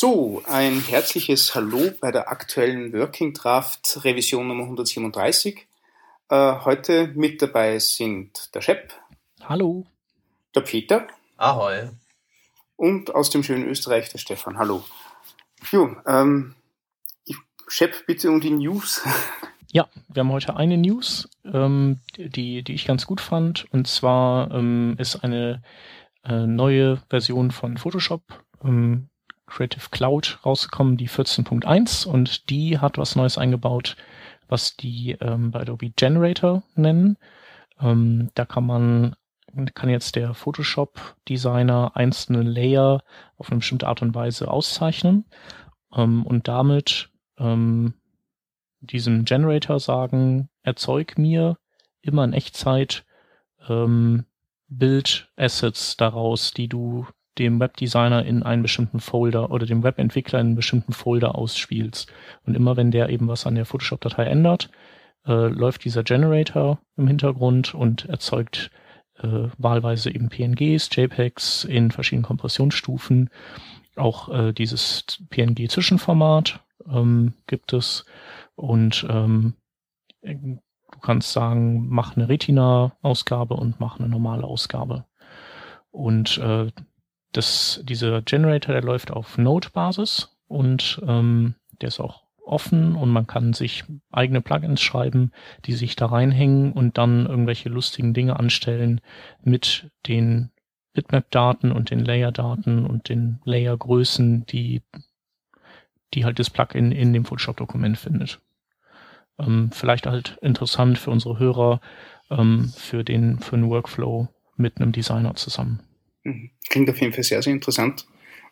So, ein herzliches Hallo bei der aktuellen Working Draft Revision Nummer 137. Äh, heute mit dabei sind der Shep. Hallo. Der Peter. Ahoi. Und aus dem schönen Österreich der Stefan. Hallo. Jo, ähm, ich, Shep, bitte um die News. Ja, wir haben heute eine News, ähm, die, die ich ganz gut fand. Und zwar ähm, ist eine äh, neue Version von Photoshop ähm, Creative Cloud rausgekommen, die 14.1 und die hat was Neues eingebaut, was die ähm, bei Adobe Generator nennen. Ähm, da kann man kann jetzt der Photoshop Designer einzelne Layer auf eine bestimmte Art und Weise auszeichnen ähm, und damit ähm, diesem Generator sagen, erzeug mir immer in Echtzeit ähm, Bild-Assets daraus, die du dem Webdesigner in einen bestimmten Folder oder dem Webentwickler in einen bestimmten Folder ausspielst. Und immer wenn der eben was an der Photoshop-Datei ändert, äh, läuft dieser Generator im Hintergrund und erzeugt äh, wahlweise eben PNGs, JPEGs in verschiedenen Kompressionsstufen. Auch äh, dieses PNG-Zwischenformat ähm, gibt es. Und ähm, du kannst sagen, mach eine Retina-Ausgabe und mach eine normale Ausgabe. Und äh, das, dieser Generator, der läuft auf Node-Basis und ähm, der ist auch offen und man kann sich eigene Plugins schreiben, die sich da reinhängen und dann irgendwelche lustigen Dinge anstellen mit den Bitmap-Daten und den Layer-Daten und den Layer-Größen, die, die halt das Plugin in dem Photoshop-Dokument findet. Ähm, vielleicht halt interessant für unsere Hörer, ähm, für den, für den Workflow mit einem Designer zusammen. Mhm. Klingt auf jeden Fall sehr, sehr interessant.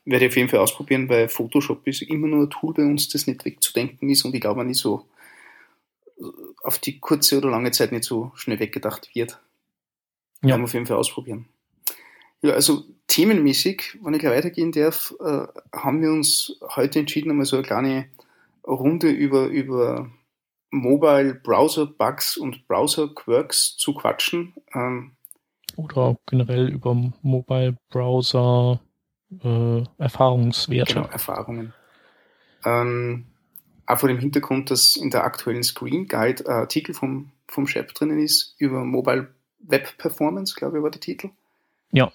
Werde ich auf jeden Fall ausprobieren, weil Photoshop ist immer nur ein Tool bei uns, das nicht wegzudenken ist und ich glaube nicht so auf die kurze oder lange Zeit nicht so schnell weggedacht wird. Ja. Werden wir auf jeden Fall ausprobieren. Ja, also themenmäßig, wenn ich gleich weitergehen darf, äh, haben wir uns heute entschieden, einmal so eine kleine Runde über, über Mobile Browser Bugs und Browser Quirks zu quatschen. Ähm, oder generell über Mobile Browser äh, Erfahrungswerte. Genau, Erfahrungen. Ähm, auch vor dem Hintergrund, dass in der aktuellen Screen Guide ein Artikel vom, vom Chef drinnen ist über Mobile Web Performance, glaube ich, war der Titel. Ja.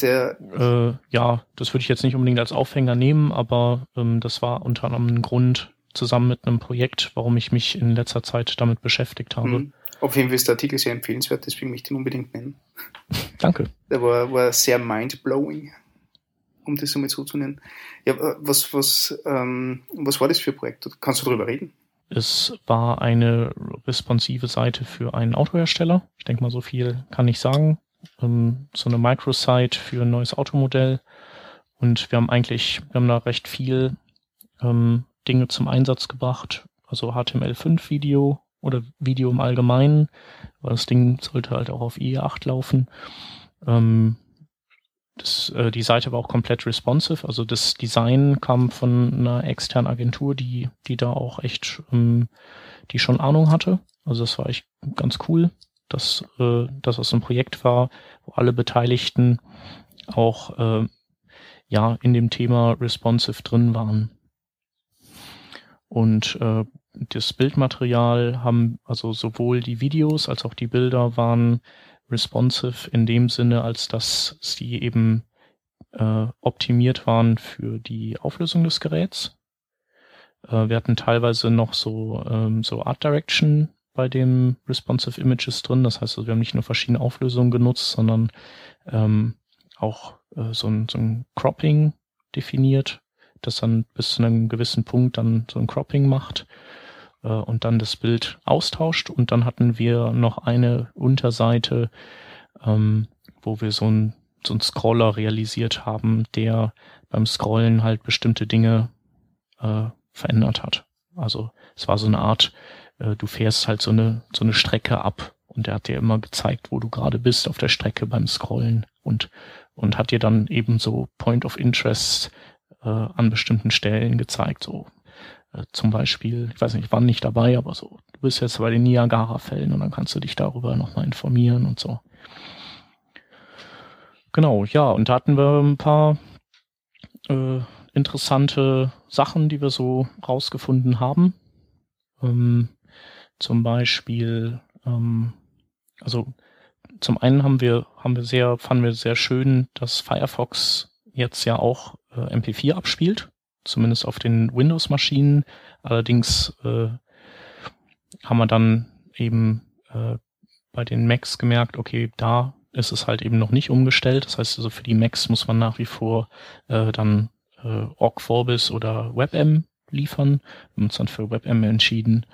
Der, äh, ja, das würde ich jetzt nicht unbedingt als Aufhänger nehmen, aber ähm, das war unter anderem ein Grund zusammen mit einem Projekt, warum ich mich in letzter Zeit damit beschäftigt habe. Mhm. Auf jeden Fall ist der Artikel sehr empfehlenswert, deswegen möchte ich den unbedingt nennen. Danke. Der war, war sehr mind-blowing, um das einmal so zu nennen. Ja, was, was, ähm, was war das für ein Projekt? Kannst du darüber reden? Es war eine responsive Seite für einen Autohersteller. Ich denke mal, so viel kann ich sagen. Ähm, so eine Microsite für ein neues Automodell. Und wir haben eigentlich, wir haben da recht viel ähm, Dinge zum Einsatz gebracht. Also HTML5-Video, oder Video im Allgemeinen, weil das Ding sollte halt auch auf IE8 laufen. Ähm, das, äh, die Seite war auch komplett responsive, also das Design kam von einer externen Agentur, die, die da auch echt, ähm, die schon Ahnung hatte. Also das war echt ganz cool, dass, äh, dass das ein Projekt war, wo alle Beteiligten auch äh, ja in dem Thema responsive drin waren. Und äh, das Bildmaterial haben, also sowohl die Videos als auch die Bilder waren responsive in dem Sinne, als dass sie eben äh, optimiert waren für die Auflösung des Geräts. Äh, wir hatten teilweise noch so, ähm, so Art Direction bei den Responsive Images drin. Das heißt, also, wir haben nicht nur verschiedene Auflösungen genutzt, sondern ähm, auch äh, so, ein, so ein Cropping definiert, das dann bis zu einem gewissen Punkt dann so ein Cropping macht äh, und dann das Bild austauscht. Und dann hatten wir noch eine Unterseite, ähm, wo wir so ein so ein Scroller realisiert haben, der beim Scrollen halt bestimmte Dinge äh, verändert hat. Also es war so eine Art, äh, du fährst halt so eine so eine Strecke ab und der hat dir immer gezeigt, wo du gerade bist auf der Strecke beim Scrollen und und hat dir dann eben so Point of Interest äh, an bestimmten Stellen gezeigt, so äh, zum Beispiel, ich weiß nicht, ich war nicht dabei, aber so, du bist jetzt bei den Niagara-Fällen und dann kannst du dich darüber nochmal informieren und so. Genau, ja, und da hatten wir ein paar äh, interessante Sachen, die wir so rausgefunden haben. Ähm, zum Beispiel, ähm, also zum einen haben wir, haben wir sehr, fanden wir sehr schön, dass Firefox jetzt ja auch äh, MP4 abspielt, zumindest auf den Windows-Maschinen. Allerdings äh, haben wir dann eben äh, bei den Macs gemerkt, okay, da ist es halt eben noch nicht umgestellt. Das heißt also für die Macs muss man nach wie vor äh, dann äh, Org Vorbis oder WebM liefern. Wir haben uns dann für WebM entschieden.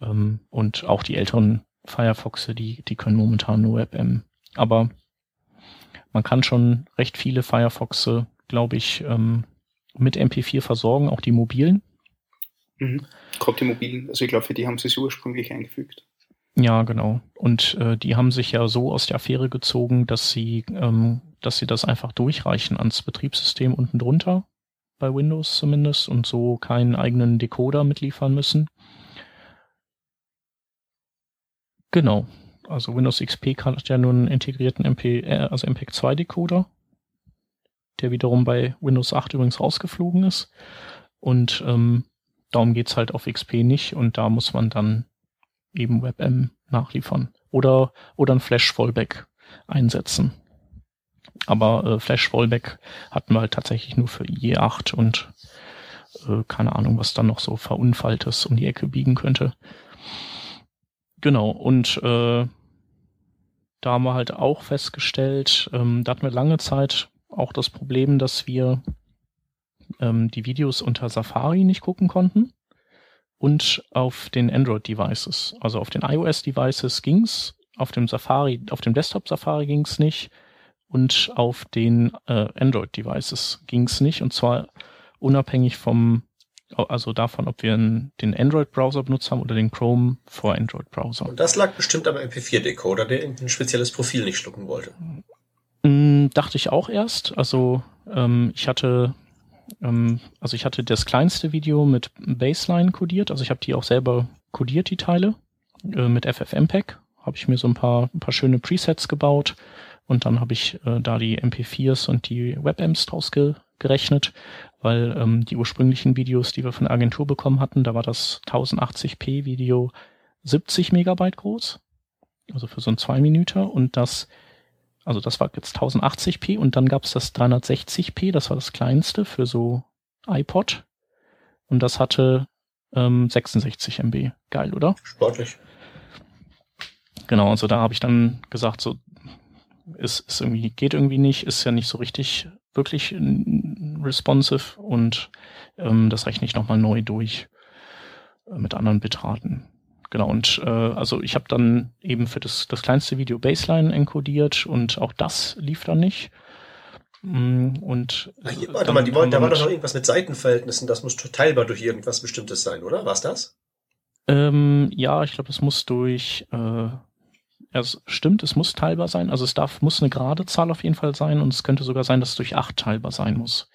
Ähm, und auch die älteren Firefoxe, die, die können momentan nur WebM. Aber man kann schon recht viele Firefoxe, glaube ich, ähm, mit MP4 versorgen, auch die mobilen. Mhm. Gerade die mobilen, also ich glaube, für die haben sie es ursprünglich eingefügt. Ja, genau. Und äh, die haben sich ja so aus der Affäre gezogen, dass sie, ähm, dass sie das einfach durchreichen ans Betriebssystem unten drunter, bei Windows zumindest, und so keinen eigenen Decoder mitliefern müssen. Genau. Also Windows XP hat ja nur einen integrierten MP, äh, also MPEG 2 Decoder, der wiederum bei Windows 8 übrigens rausgeflogen ist. Und ähm, darum geht's halt auf XP nicht und da muss man dann eben WebM nachliefern oder, oder ein Flash-Fallback einsetzen. Aber äh, Flash-Fallback hatten wir halt tatsächlich nur für IE8 und äh, keine Ahnung, was dann noch so verunfalltes um die Ecke biegen könnte. Genau, und äh, da haben wir halt auch festgestellt, ähm, da hatten wir lange Zeit auch das Problem, dass wir ähm, die Videos unter Safari nicht gucken konnten und auf den Android-Devices. Also auf den iOS-Devices ging's, auf dem Safari, auf dem Desktop-Safari ging's nicht und auf den äh, Android-Devices ging's nicht. Und zwar unabhängig vom, also davon, ob wir den Android-Browser benutzt haben oder den Chrome for Android-Browser. Und das lag bestimmt am MP4-Decoder, der ein spezielles Profil nicht schlucken wollte. Mm, dachte ich auch erst. Also ähm, ich hatte ähm, also ich hatte das kleinste Video mit Baseline codiert, also ich habe die auch selber codiert, die Teile, äh, mit FFmpeg habe ich mir so ein paar, ein paar schöne Presets gebaut. Und dann habe ich äh, da die MP4s und die WebAmps draus ge gerechnet, weil ähm, die ursprünglichen Videos, die wir von der Agentur bekommen hatten, da war das 1080p Video 70 Megabyte groß, also für so ein 2 Minuten und das also das war jetzt 1080p und dann gab es das 360p, das war das kleinste für so iPod. Und das hatte ähm, 66 MB. Geil, oder? Sportlich. Genau, also da habe ich dann gesagt, so ist, ist irgendwie, geht irgendwie nicht, ist ja nicht so richtig wirklich responsive und ähm, das rechne ich nochmal neu durch äh, mit anderen Bitraten. Genau, und äh, also ich habe dann eben für das, das kleinste Video Baseline encodiert und auch das lief dann nicht. Mm, und Na hier, warte mal, die wollten, da war doch noch irgendwas mit Seitenverhältnissen, das muss teilbar durch irgendwas Bestimmtes sein, oder? War's das? Ähm, ja, ich glaube, es muss durch äh, es stimmt, es muss teilbar sein. Also es darf, muss eine gerade Zahl auf jeden Fall sein und es könnte sogar sein, dass es durch acht teilbar sein muss.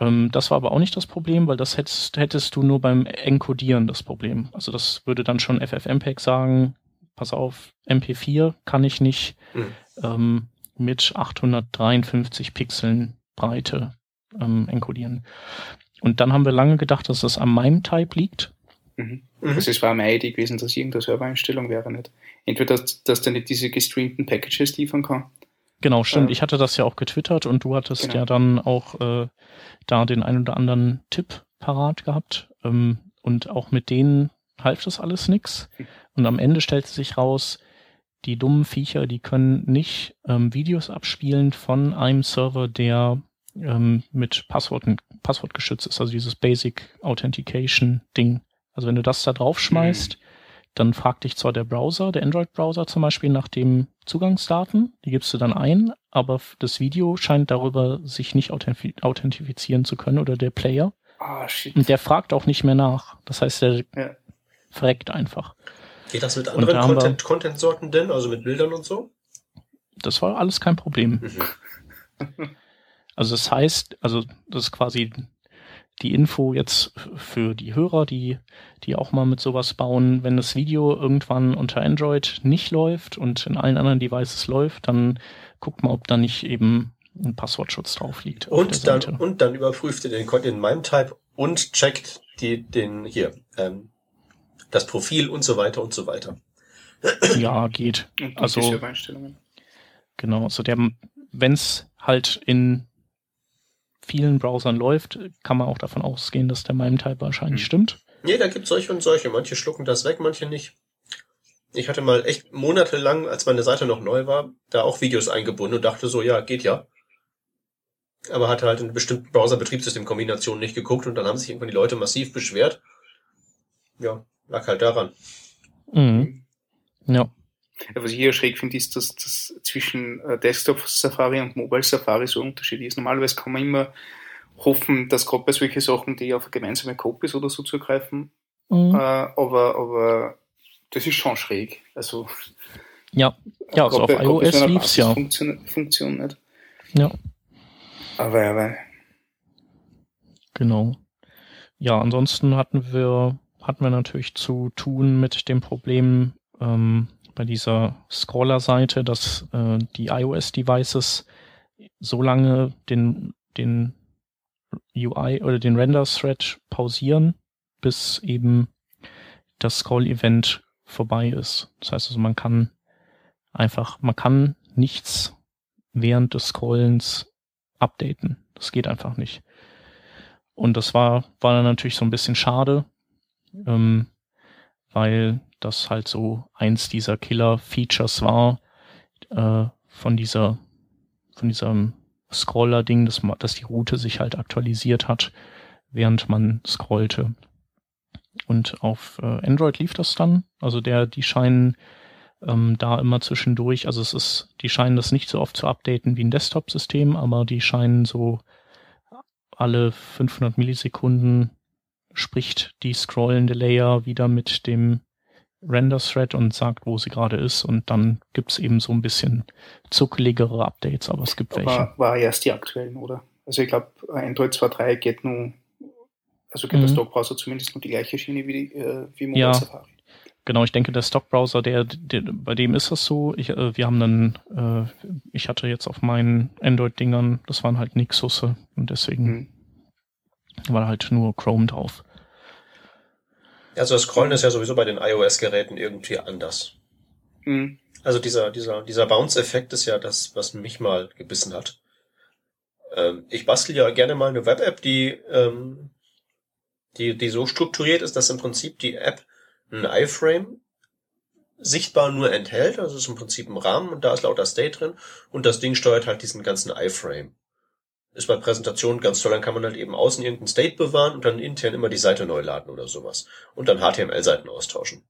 Ähm, das war aber auch nicht das Problem, weil das hättest, hättest du nur beim Encodieren das Problem. Also das würde dann schon FFmpeg sagen, pass auf, MP4 kann ich nicht mhm. ähm, mit 853 Pixeln Breite ähm, encodieren. Und dann haben wir lange gedacht, dass das am MIME-Type liegt. Mhm. Mhm. Also es war meine Idee gewesen, dass irgendeine Servereinstellung wäre nicht. Entweder, dass, dass der nicht diese gestreamten Packages liefern kann, Genau, stimmt. Äh, ich hatte das ja auch getwittert und du hattest genau. ja dann auch äh, da den einen oder anderen Tipp parat gehabt. Ähm, und auch mit denen half das alles nix. Hm. Und am Ende stellte sich raus, die dummen Viecher, die können nicht ähm, Videos abspielen von einem Server, der ähm, mit Passworten, Passwort geschützt ist, also dieses Basic Authentication Ding. Also wenn du das da drauf schmeißt, mhm dann fragt dich zwar der Browser, der Android-Browser zum Beispiel nach dem Zugangsdaten, die gibst du dann ein, aber das Video scheint darüber sich nicht authentifizieren zu können oder der Player. Ah, shit. Und der fragt auch nicht mehr nach. Das heißt, der ja. verreckt einfach. Geht das mit anderen Content, Content-Sorten denn, also mit Bildern und so? Das war alles kein Problem. Mhm. Also das heißt, also das ist quasi die Info jetzt für die Hörer, die, die auch mal mit sowas bauen, wenn das Video irgendwann unter Android nicht läuft und in allen anderen Devices läuft, dann guckt mal, ob da nicht eben ein Passwortschutz drauf liegt. Und dann, und dann überprüft ihr den Code in MIME-Type und checkt die, den hier, ähm, das Profil und so weiter und so weiter. Ja, geht. Also, genau, also der, wenn es halt in vielen Browsern läuft, kann man auch davon ausgehen, dass der MIME-Type wahrscheinlich hm. stimmt. Nee, da gibt solche und solche. Manche schlucken das weg, manche nicht. Ich hatte mal echt monatelang, als meine Seite noch neu war, da auch Videos eingebunden und dachte so, ja, geht ja. Aber hatte halt in bestimmten Browser-Betriebssystem-Kombinationen nicht geguckt und dann haben sich irgendwann die Leute massiv beschwert. Ja, lag halt daran. Mhm. Ja. Was ich hier schräg finde, ist, dass das zwischen äh, Desktop Safari und Mobile Safari so ein Unterschied ist. Normalerweise kann man immer hoffen, dass gerade bei solchen Sachen, die auf gemeinsame Copies oder so zugreifen. Mhm. Äh, aber, aber das ist schon schräg. Also ja, ja also auf iOS lief's ja. Funktion, Funktion nicht. Ja. Aber, aber. Genau. Ja, ansonsten hatten wir, hatten wir natürlich zu tun mit dem Problem ähm, bei dieser Scroller-Seite, dass äh, die iOS-Devices so lange den, den UI oder den Render-Thread pausieren, bis eben das Scroll-Event vorbei ist. Das heißt also, man kann einfach, man kann nichts während des Scrollens updaten. Das geht einfach nicht. Und das war, war dann natürlich so ein bisschen schade, ähm, weil das halt so eins dieser Killer-Features war, äh, von dieser, von diesem Scroller-Ding, dass, dass die Route sich halt aktualisiert hat, während man scrollte. Und auf äh, Android lief das dann. Also der, die scheinen ähm, da immer zwischendurch, also es ist, die scheinen das nicht so oft zu updaten wie ein Desktop-System, aber die scheinen so alle 500 Millisekunden spricht die scrollende Layer wieder mit dem Render-Thread und sagt, wo sie gerade ist und dann gibt's eben so ein bisschen zuckeligere Updates, aber es gibt aber welche. War erst die aktuellen, oder? Also ich glaube, Android 2.3 geht nun also geht mhm. der Stockbrowser zumindest noch die gleiche Schiene wie, äh, wie Mobile ja. Safari. Genau, ich denke, der Stockbrowser, der, der, bei dem ist das so. Ich, äh, wir haben dann, äh, ich hatte jetzt auf meinen Android-Dingern, das waren halt Nixusse und deswegen mhm. war halt nur Chrome drauf. Also das Scrollen ist ja sowieso bei den iOS-Geräten irgendwie anders. Mhm. Also dieser, dieser, dieser Bounce-Effekt ist ja das, was mich mal gebissen hat. Ähm, ich bastel ja gerne mal eine Web-App, die ähm, die, die so strukturiert ist, dass im Prinzip die App ein iFrame sichtbar nur enthält, also ist im Prinzip ein Rahmen und da ist lauter State drin und das Ding steuert halt diesen ganzen iFrame. Ist bei Präsentationen ganz toll, dann kann man halt eben außen irgendeinen State bewahren und dann intern immer die Seite neu laden oder sowas und dann HTML-Seiten austauschen.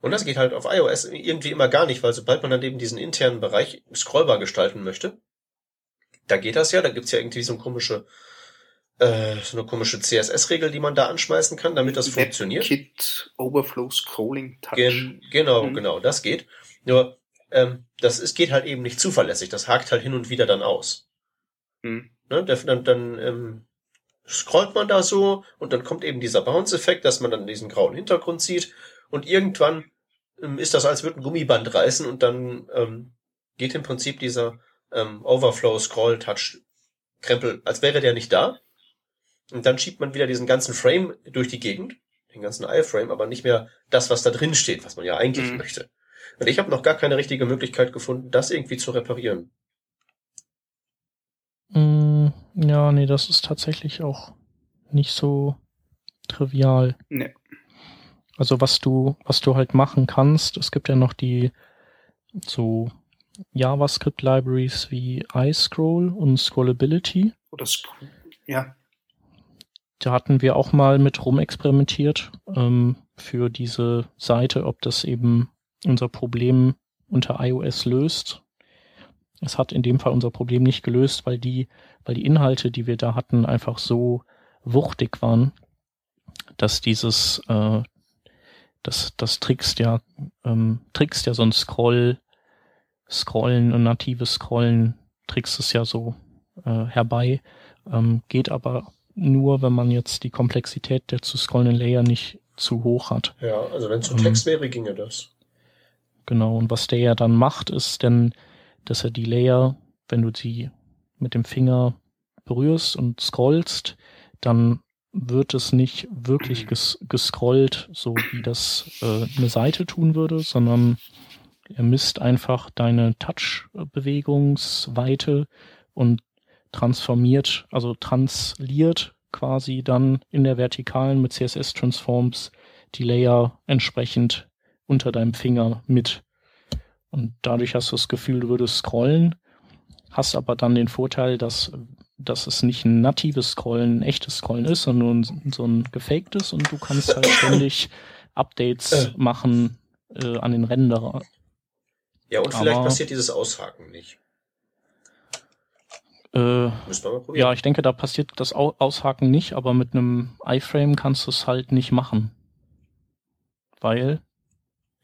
Und das geht halt auf iOS irgendwie immer gar nicht, weil sobald man dann eben diesen internen Bereich scrollbar gestalten möchte, da geht das ja, da gibt's ja irgendwie so eine komische äh, so eine komische CSS-Regel, die man da anschmeißen kann, damit das Web funktioniert. Kit Overflow Scrolling Touch. Gen genau, mhm. genau, das geht. Nur ähm, das ist, geht halt eben nicht zuverlässig. Das hakt halt hin und wieder dann aus. Mhm. Ne, dann dann ähm, scrollt man da so und dann kommt eben dieser Bounce-Effekt, dass man dann diesen grauen Hintergrund sieht und irgendwann ähm, ist das, als würde ein Gummiband reißen und dann ähm, geht im Prinzip dieser ähm, Overflow Scroll Touch Krempel, als wäre der nicht da. Und dann schiebt man wieder diesen ganzen Frame durch die Gegend, den ganzen iframe, aber nicht mehr das, was da drin steht, was man ja eigentlich mhm. möchte. Und ich habe noch gar keine richtige Möglichkeit gefunden, das irgendwie zu reparieren. Mm, ja, nee, das ist tatsächlich auch nicht so trivial. Nee. Also was du, was du halt machen kannst, es gibt ja noch die so JavaScript-Libraries wie iScroll und Scrollability. Oder Sc ja. Da hatten wir auch mal mit rumexperimentiert ähm, für diese Seite, ob das eben unser Problem unter iOS löst. Es hat in dem Fall unser Problem nicht gelöst, weil die, weil die Inhalte, die wir da hatten, einfach so wuchtig waren, dass dieses, äh, das, das trickst ja, ähm, trickst ja so ein Scroll, Scrollen und natives Scrollen, trickst es ja so äh, herbei, ähm, geht aber nur, wenn man jetzt die Komplexität der zu scrollenden Layer nicht zu hoch hat. Ja, also wenn es so Text wäre, ginge das. Genau, und was der ja dann macht, ist denn, dass er die Layer wenn du sie mit dem Finger berührst und scrollst, dann wird es nicht wirklich ges gescrollt, so wie das äh, eine Seite tun würde, sondern er misst einfach deine Touch-Bewegungsweite und transformiert, also transliert quasi dann in der Vertikalen mit CSS-Transforms die Layer entsprechend unter deinem Finger mit. Und dadurch hast du das Gefühl, du würdest scrollen, hast aber dann den Vorteil, dass, dass es nicht ein natives Scrollen, ein echtes Scrollen ist, sondern so ein gefaktes und du kannst halt ständig Updates äh. machen äh, an den Renderer. Ja, und vielleicht aber, passiert dieses Aushaken nicht. Äh, ja, ich denke, da passiert das Aushaken nicht, aber mit einem iFrame kannst du es halt nicht machen. Weil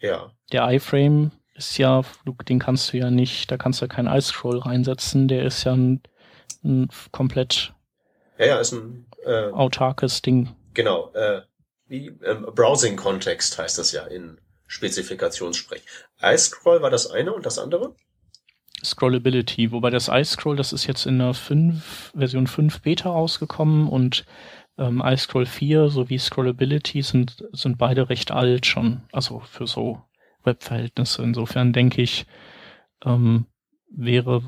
ja. der iFrame ist ja, den kannst du ja nicht, da kannst du ja keinen iScroll reinsetzen, der ist ja ein, ein komplett ja, ja, ist ein äh, autarkes Ding. Genau, äh, wie ähm, Browsing-Kontext heißt das ja in Spezifikationssprech. iScroll war das eine und das andere? Scrollability, wobei das iScroll, das ist jetzt in der 5, Version 5 Beta rausgekommen und ähm, iScroll 4 sowie Scrollability sind, sind beide recht alt schon, also für so Webverhältnisse. Insofern denke ich, ähm, wäre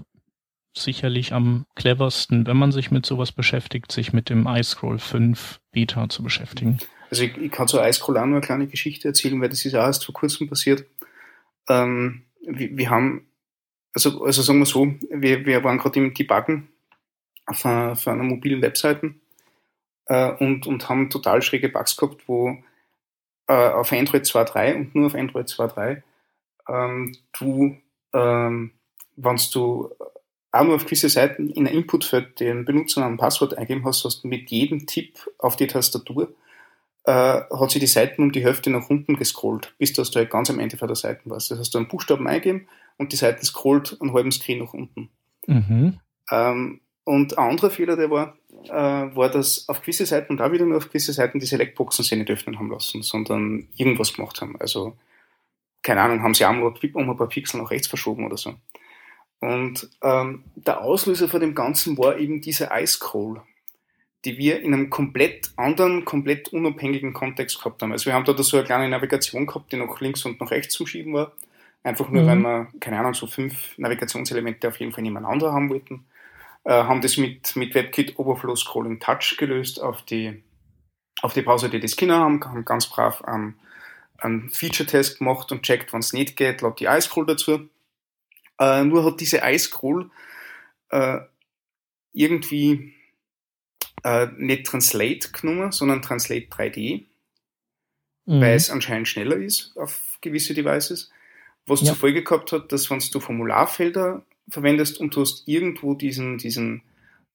sicherlich am cleversten, wenn man sich mit sowas beschäftigt, sich mit dem iScroll 5 Beta zu beschäftigen. Also ich, ich kann zu iScroll auch nur eine kleine Geschichte erzählen, weil das ist auch erst vor kurzem passiert. Ähm, wir, wir haben also, also sagen wir so, wir, wir waren gerade im Debuggen auf einer, einer mobilen Webseite äh, und, und haben total schräge Bugs gehabt, wo äh, auf Android 2.3 und nur auf Android 2.3 ähm, du, ähm, wenn du auch nur auf gewisse Seiten in ein Inputfeld den Benutzernamen und Passwort eingeben hast, hast du mit jedem Tipp auf die Tastatur äh, hat sich die Seiten um die Hälfte nach unten gescrollt, bis du halt ganz am Ende von der Seite warst. Das heißt, du einen Buchstaben eingeben und die Seiten scrollt einen halben Screen nach unten. Mhm. Ähm, und ein anderer Fehler, der war, äh, war, dass auf gewisse Seiten und auch wieder nur auf gewisse Seiten die Selectboxen sich nicht öffnen haben lassen, sondern irgendwas gemacht haben. Also, keine Ahnung, haben sie auch mal um ein paar Pixel nach rechts verschoben oder so. Und ähm, der Auslöser von dem Ganzen war eben dieser iScroll die wir in einem komplett anderen, komplett unabhängigen Kontext gehabt haben. Also wir haben da so eine kleine Navigation gehabt, die nach links und nach rechts zum Schieben war. Einfach nur, mhm. weil wir, keine Ahnung, so fünf Navigationselemente auf jeden Fall nebeneinander haben wollten. Äh, haben das mit, mit WebKit Overflow Scrolling Touch gelöst auf die, auf die Browser, die das Kinder haben, haben ganz brav ähm, einen Feature-Test gemacht und checkt, wenn es nicht geht, laut die iScroll dazu. Äh, nur hat diese iScroll äh, irgendwie äh, nicht Translate genommen, sondern Translate 3D, mhm. weil es anscheinend schneller ist auf gewisse Devices. Was ja. zur Folge gehabt hat, dass wenn du Formularfelder verwendest und du hast irgendwo diesen, diesen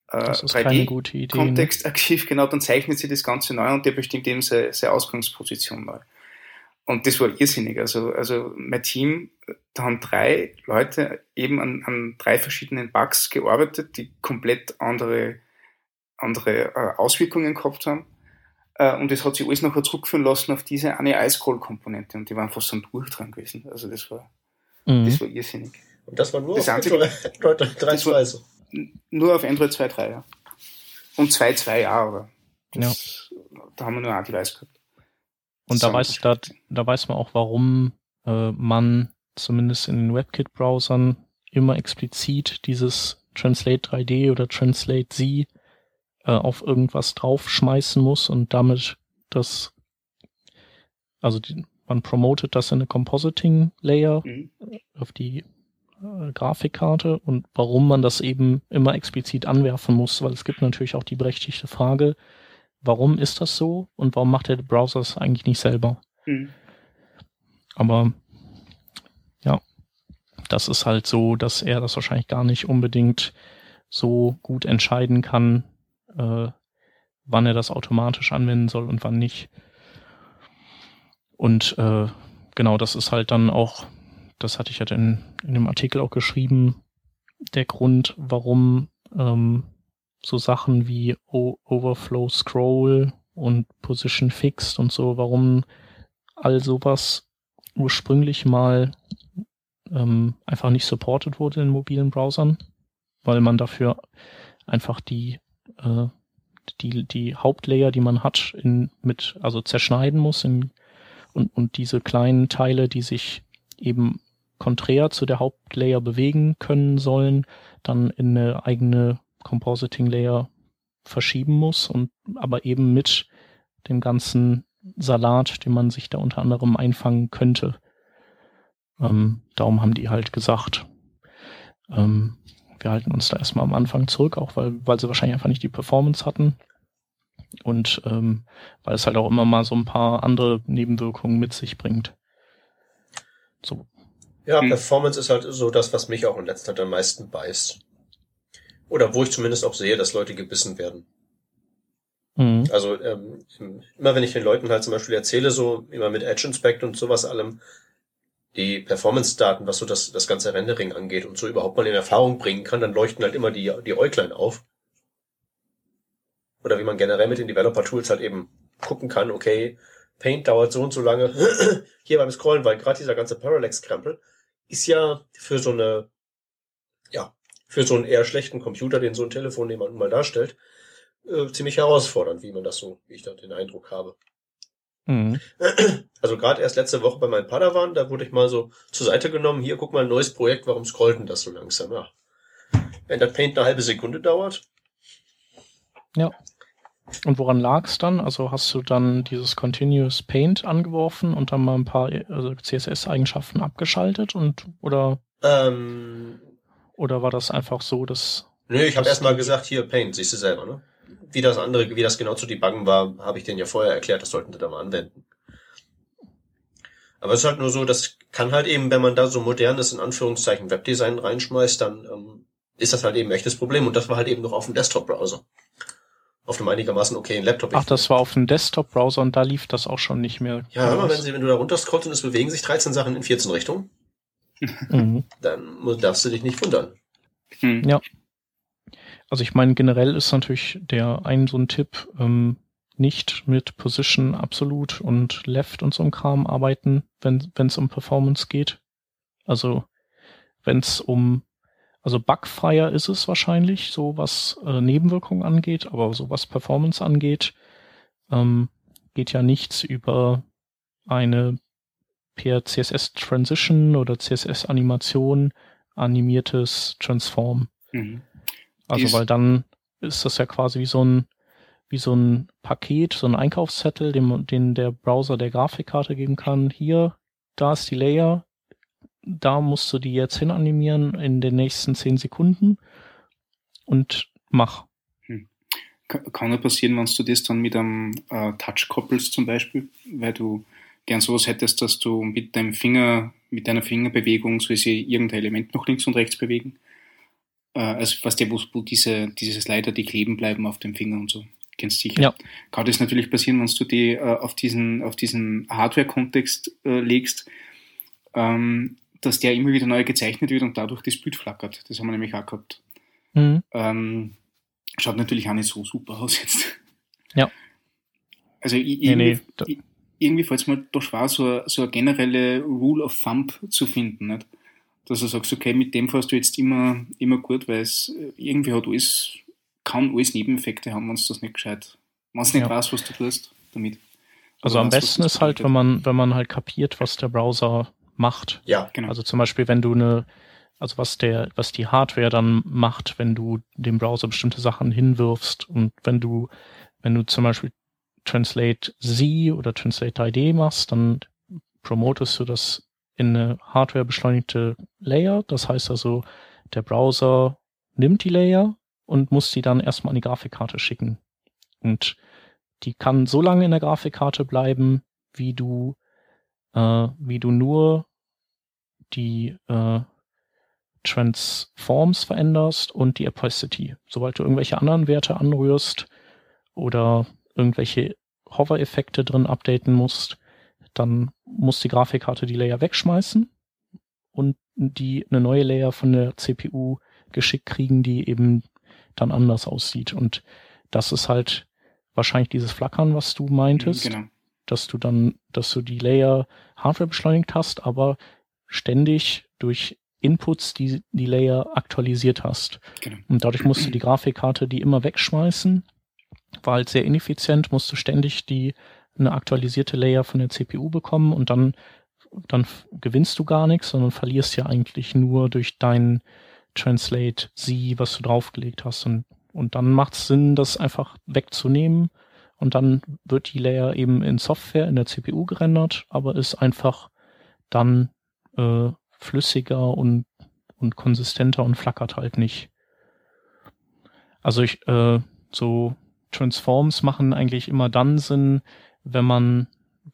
äh, 3D-Kontext ne? aktiv, genau, dann zeichnet sich das Ganze neu und der bestimmt eben seine, seine Ausgangsposition neu. Und das war irrsinnig. Also, also mein Team, da haben drei Leute eben an, an drei verschiedenen Bugs gearbeitet, die komplett andere andere äh, Auswirkungen gehabt haben. Äh, und es hat sich alles nachher zurückführen lassen auf diese eine Eiskohl-Komponente und die waren fast am Durchdrang gewesen. Also das war, mhm. das war irrsinnig. Und das war nur das auf einzige, Android 3.2 so? Nur auf Android 2.3, ja. Und 2.2, ja, aber das, ja. da haben wir nur ein Device gehabt. Und da weiß, da, da weiß man auch, warum äh, man zumindest in den WebKit-Browsern immer explizit dieses Translate 3D oder Translate Z äh, auf irgendwas draufschmeißen muss und damit das, also die, man promotet das in eine Compositing Layer mhm. auf die äh, Grafikkarte und warum man das eben immer explizit anwerfen muss, weil es gibt natürlich auch die berechtigte Frage, warum ist das so und warum macht der Browser es eigentlich nicht selber? Mhm. Aber ja, das ist halt so, dass er das wahrscheinlich gar nicht unbedingt so gut entscheiden kann, äh, wann er das automatisch anwenden soll und wann nicht. Und äh, genau, das ist halt dann auch, das hatte ich ja in, in dem Artikel auch geschrieben, der Grund, warum ähm, so Sachen wie o Overflow Scroll und Position Fixed und so, warum all sowas ursprünglich mal ähm, einfach nicht supported wurde in mobilen Browsern weil man dafür einfach die, äh, die, die Hauptlayer, die man hat, in, mit, also zerschneiden muss in, und, und diese kleinen Teile, die sich eben konträr zu der Hauptlayer bewegen können sollen, dann in eine eigene Compositing Layer verschieben muss und aber eben mit dem ganzen Salat, den man sich da unter anderem einfangen könnte. Ähm, darum haben die halt gesagt, ähm, wir halten uns da erstmal am Anfang zurück, auch weil, weil sie wahrscheinlich einfach nicht die Performance hatten. Und ähm, weil es halt auch immer mal so ein paar andere Nebenwirkungen mit sich bringt. So. Ja, hm. Performance ist halt so das, was mich auch in letzter Zeit am meisten beißt. Oder wo ich zumindest auch sehe, dass Leute gebissen werden. Mhm. Also ähm, immer wenn ich den Leuten halt zum Beispiel erzähle, so immer mit Edge Inspect und sowas allem, die Performance-Daten, was so das, das ganze Rendering angeht und so überhaupt mal in Erfahrung bringen kann, dann leuchten halt immer die, die Äuglein auf. Oder wie man generell mit den Developer-Tools halt eben gucken kann, okay, Paint dauert so und so lange. Hier beim Scrollen, weil gerade dieser ganze Parallax-Krempel ist ja für so eine, ja, für so einen eher schlechten Computer, den so ein Telefon jemand mal darstellt, äh, ziemlich herausfordernd, wie man das so, wie ich da den Eindruck habe. Mhm. Also gerade erst letzte Woche bei meinem Padawan, da wurde ich mal so zur Seite genommen, hier guck mal ein neues Projekt, warum scrollt denn das so langsam? Ja. Wenn das Paint eine halbe Sekunde dauert. Ja. Und woran lag es dann? Also hast du dann dieses Continuous Paint angeworfen und dann mal ein paar also CSS-Eigenschaften abgeschaltet und oder ähm, oder war das einfach so, dass Nö, ich habe erstmal gesagt, hier Paint, siehst du selber, ne? Wie das andere, wie das genau zu debuggen war, habe ich denen ja vorher erklärt, das sollten sie da mal anwenden. Aber es ist halt nur so, das kann halt eben, wenn man da so modernes, in Anführungszeichen, Webdesign reinschmeißt, dann ähm, ist das halt eben echtes Problem. Und das war halt eben noch auf dem Desktop-Browser. Auf einem einigermaßen okayen Laptop. Ach, das war auf dem Desktop-Browser und da lief das auch schon nicht mehr. Ja, aber wenn, sie, wenn du da runterscrollst und es bewegen sich 13 Sachen in 14 Richtungen, mhm. dann darfst du dich nicht wundern. Mhm. Ja. Also ich meine, generell ist natürlich der ein so ein Tipp, ähm, nicht mit Position absolut und Left und so einem Kram arbeiten, wenn es um Performance geht. Also wenn es um, also bugfreier ist es wahrscheinlich, so was äh, Nebenwirkungen angeht, aber so was Performance angeht, ähm, geht ja nichts über eine per CSS Transition oder CSS Animation animiertes Transform. Mhm. Also weil dann ist das ja quasi wie so ein wie so ein Paket, so ein Einkaufszettel, den, den der Browser der Grafikkarte geben kann. Hier, da ist die Layer, da musst du die jetzt hinanimieren in den nächsten zehn Sekunden und mach. Hm. Kann ja passieren, wenn du das dann mit einem äh, Touch koppelst zum Beispiel, weil du gern sowas hättest, dass du mit deinem Finger, mit deiner Fingerbewegung soll sich irgendein Element nach links und rechts bewegen. Äh, also was der, wo, wo diese, diese Slider, die kleben bleiben auf dem Finger und so kennst sicher. Ja. Kann das natürlich passieren, wenn du die äh, auf diesen, auf diesen Hardware-Kontext äh, legst, ähm, dass der immer wieder neu gezeichnet wird und dadurch das Bild flackert. Das haben wir nämlich auch gehabt. Mhm. Ähm, schaut natürlich auch nicht so super aus jetzt. Ja. Also irgendwie, nee, nee. irgendwie fällt es mir doch schwer, so, so eine generelle Rule of Thumb zu finden. Nicht? Dass du sagst, okay, mit dem fährst du jetzt immer, immer gut, weil es irgendwie hat alles kann alles Nebeneffekte haben, wenn du das nicht gescheit, wenn du nicht ja. weißt, was du tust damit. Also, also am besten ist halt, wenn man, wenn man halt kapiert, was der Browser macht. Ja, genau. Also zum Beispiel, wenn du eine, also was der, was die Hardware dann macht, wenn du dem Browser bestimmte Sachen hinwirfst und wenn du, wenn du zum Beispiel Translate Z oder Translate ID machst, dann promotest du das in eine Hardware beschleunigte Layer. Das heißt also, der Browser nimmt die Layer, und muss die dann erstmal an die Grafikkarte schicken. Und die kann so lange in der Grafikkarte bleiben, wie du, äh, wie du nur die äh, Transforms veränderst und die Opacity. Sobald du irgendwelche anderen Werte anrührst oder irgendwelche Hover-Effekte drin updaten musst, dann muss die Grafikkarte die Layer wegschmeißen und die eine neue Layer von der CPU geschickt kriegen, die eben dann anders aussieht. Und das ist halt wahrscheinlich dieses Flackern, was du meintest. Genau. Dass du dann, dass du die Layer Hardware beschleunigt hast, aber ständig durch Inputs, die die Layer aktualisiert hast. Genau. Und dadurch musst du die Grafikkarte die immer wegschmeißen. War halt sehr ineffizient, musst du ständig die eine aktualisierte Layer von der CPU bekommen und dann dann gewinnst du gar nichts, sondern verlierst ja eigentlich nur durch dein Translate Sie, was du draufgelegt hast. Und, und dann macht es Sinn, das einfach wegzunehmen. Und dann wird die Layer eben in Software in der CPU gerendert, aber ist einfach dann äh, flüssiger und, und konsistenter und flackert halt nicht. Also ich, äh, so Transforms machen eigentlich immer dann Sinn, wenn man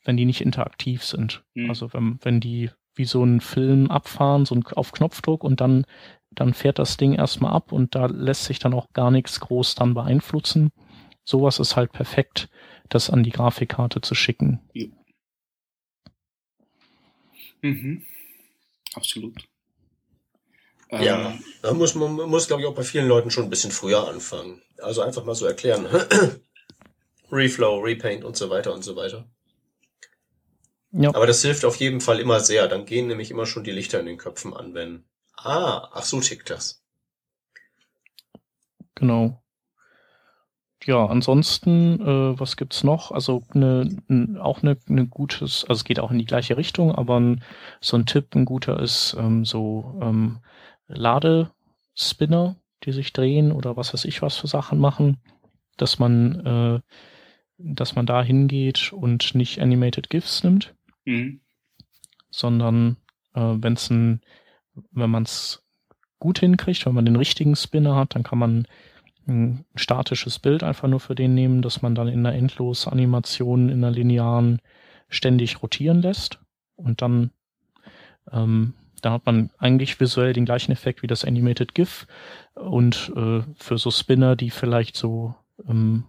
wenn die nicht interaktiv sind. Mhm. Also wenn, wenn die wie so ein Film abfahren, so ein, auf Knopfdruck und dann, dann fährt das Ding erstmal ab und da lässt sich dann auch gar nichts groß dann beeinflussen. Sowas ist halt perfekt, das an die Grafikkarte zu schicken. Ja. Mhm. Absolut. Ja, ähm, da muss man muss, glaube ich, auch bei vielen Leuten schon ein bisschen früher anfangen. Also einfach mal so erklären. Reflow, Repaint und so weiter und so weiter. Ja. Aber das hilft auf jeden Fall immer sehr. Dann gehen nämlich immer schon die Lichter in den Köpfen an, wenn, ah, ach so tickt das. Genau. Ja, ansonsten, äh, was gibt's noch? Also eine, auch eine, eine gutes, also es geht auch in die gleiche Richtung, aber ein, so ein Tipp, ein guter ist ähm, so ähm, Ladespinner, die sich drehen oder was weiß ich was für Sachen machen, dass man, äh, dass man da hingeht und nicht Animated GIFs nimmt, Mhm. Sondern äh, wenn es ein, wenn man es gut hinkriegt, wenn man den richtigen Spinner hat, dann kann man ein statisches Bild einfach nur für den nehmen, dass man dann in einer Endlos-Animation, in einer linearen ständig rotieren lässt. Und dann, ähm, da hat man eigentlich visuell den gleichen Effekt wie das Animated GIF. Und äh, für so Spinner, die vielleicht so ähm,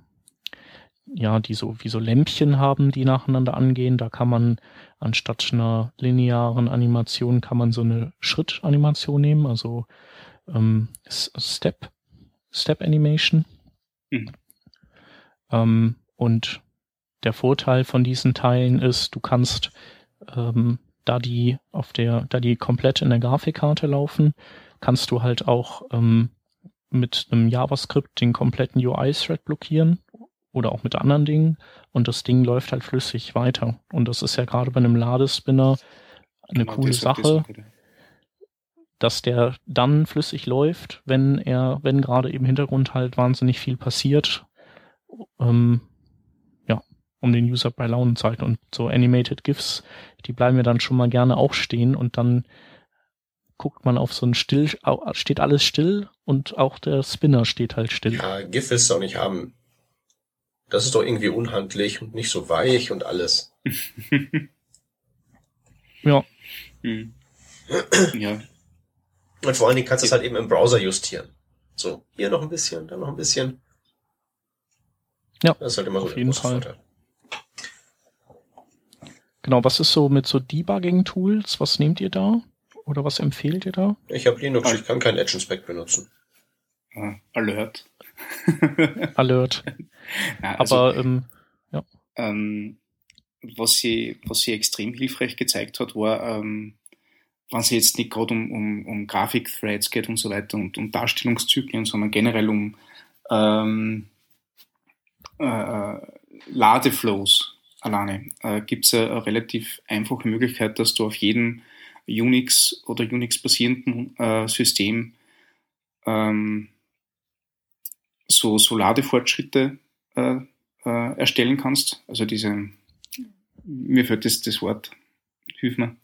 ja, die so wie so Lämpchen haben, die nacheinander angehen. Da kann man anstatt einer linearen Animation kann man so eine Schrittanimation nehmen, also ähm, Step, Step Animation. Mhm. Ähm, und der Vorteil von diesen Teilen ist, du kannst, ähm, da die auf der, da die komplett in der Grafikkarte laufen, kannst du halt auch ähm, mit einem JavaScript den kompletten UI-Thread blockieren oder auch mit anderen Dingen und das Ding läuft halt flüssig weiter. Und das ist ja gerade bei einem Ladespinner eine genau, coole Sache, dass der dann flüssig läuft, wenn er, wenn gerade im Hintergrund halt wahnsinnig viel passiert, ähm, ja, um den User bei Laune zu halten. Und so Animated GIFs, die bleiben ja dann schon mal gerne auch stehen und dann guckt man auf so ein Still, steht alles still und auch der Spinner steht halt still. Ja, GIF willst du auch nicht haben. Das ist doch irgendwie unhandlich und nicht so weich und alles. ja. Hm. ja. Und vor allen Dingen kannst du es halt eben im Browser justieren. So, hier noch ein bisschen, dann noch ein bisschen. Ja, das ist halt immer auf so jeden Fall. Vorteil. Genau, was ist so mit so Debugging-Tools? Was nehmt ihr da? Oder was empfehlt ihr da? Ich habe Linux, ich kann kein Edge Inspect benutzen. Ah, Alert. Alert. Ja, also, Aber ähm, ja. Ähm, was sie, was sie extrem hilfreich gezeigt hat, war, ähm, wenn es jetzt nicht gerade um, um, um Grafik-Threads geht und so weiter und um Darstellungszyklen, sondern generell um ähm, äh, Ladeflows alleine, äh, gibt es eine relativ einfache Möglichkeit, dass du auf jedem Unix oder Unix-basierenden äh, System ähm, so, so Ladefortschritte äh, äh, erstellen kannst. Also diese, mir fällt das, das Wort, hilf mir.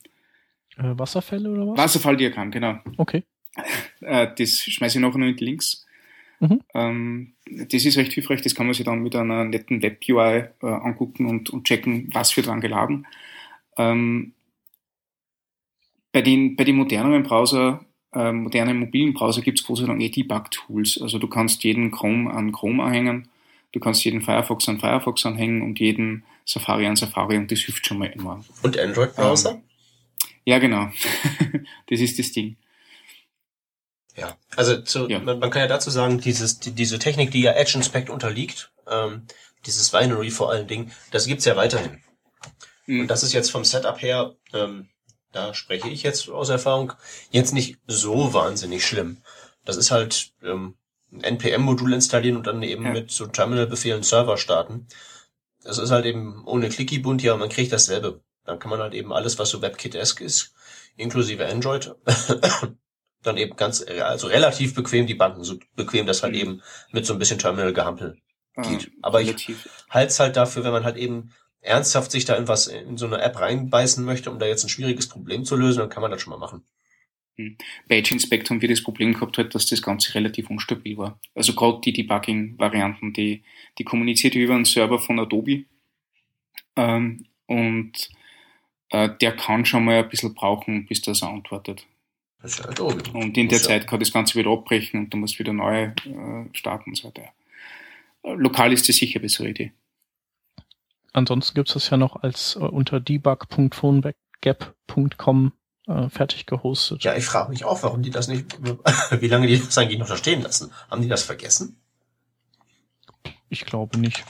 Äh, Wasserfälle oder was? Wasserfalldiagramm, genau. Okay. Äh, das schmeiße ich nachher noch mit Links. Mhm. Ähm, das ist recht hilfreich, das kann man sich dann mit einer netten Web-UI äh, angucken und, und checken, was wird dran geladen. Ähm, bei den, bei den moderneren Browser äh, modernen mobilen Browser gibt es sei Dank eh Debug-Tools. Also du kannst jeden Chrome an Chrome anhängen, du kannst jeden Firefox an Firefox anhängen und jeden Safari an Safari und das hilft schon mal enorm. Und Android-Browser? Ähm, ja, genau. das ist das Ding. Ja, also zu, ja. Man, man, kann ja dazu sagen, dieses, die, diese Technik, die ja Edge Inspect unterliegt, ähm, dieses Binary vor allen Dingen, das gibt's ja weiterhin. Mhm. Und das ist jetzt vom Setup her ähm, da spreche ich jetzt aus Erfahrung, jetzt nicht so wahnsinnig schlimm. Das ist halt ähm, ein NPM-Modul installieren und dann eben ja. mit so Terminal-Befehlen Server starten. Das ist halt eben ohne Clicky-Bund, ja, man kriegt dasselbe. Dann kann man halt eben alles, was so WebKit-esque ist, inklusive Android, dann eben ganz, also relativ bequem die Banken, so bequem, dass halt mhm. eben mit so ein bisschen Terminal-Gehampel ah, geht. Aber ich halte es halt dafür, wenn man halt eben ernsthaft sich da in was, in so eine App reinbeißen möchte, um da jetzt ein schwieriges Problem zu lösen, dann kann man das schon mal machen. Hm. Bei Edge Inspect haben wir das Problem gehabt, halt, dass das Ganze relativ unstabil war. Also gerade die Debugging-Varianten, die, die kommuniziert über einen Server von Adobe ähm, und äh, der kann schon mal ein bisschen brauchen, bis das antwortet. Das ist ja Adobe. Und in der. Zeit kann das Ganze wieder abbrechen und du musst wieder neu äh, starten und so weiter. Lokal ist das sicher bessere Idee. Ansonsten gibt es das ja noch als äh, unter debug.phonegap.com äh, fertig gehostet. Ja, ich frage mich auch, warum die das nicht, wie lange die das eigentlich noch da stehen lassen. Haben die das vergessen? Ich glaube nicht.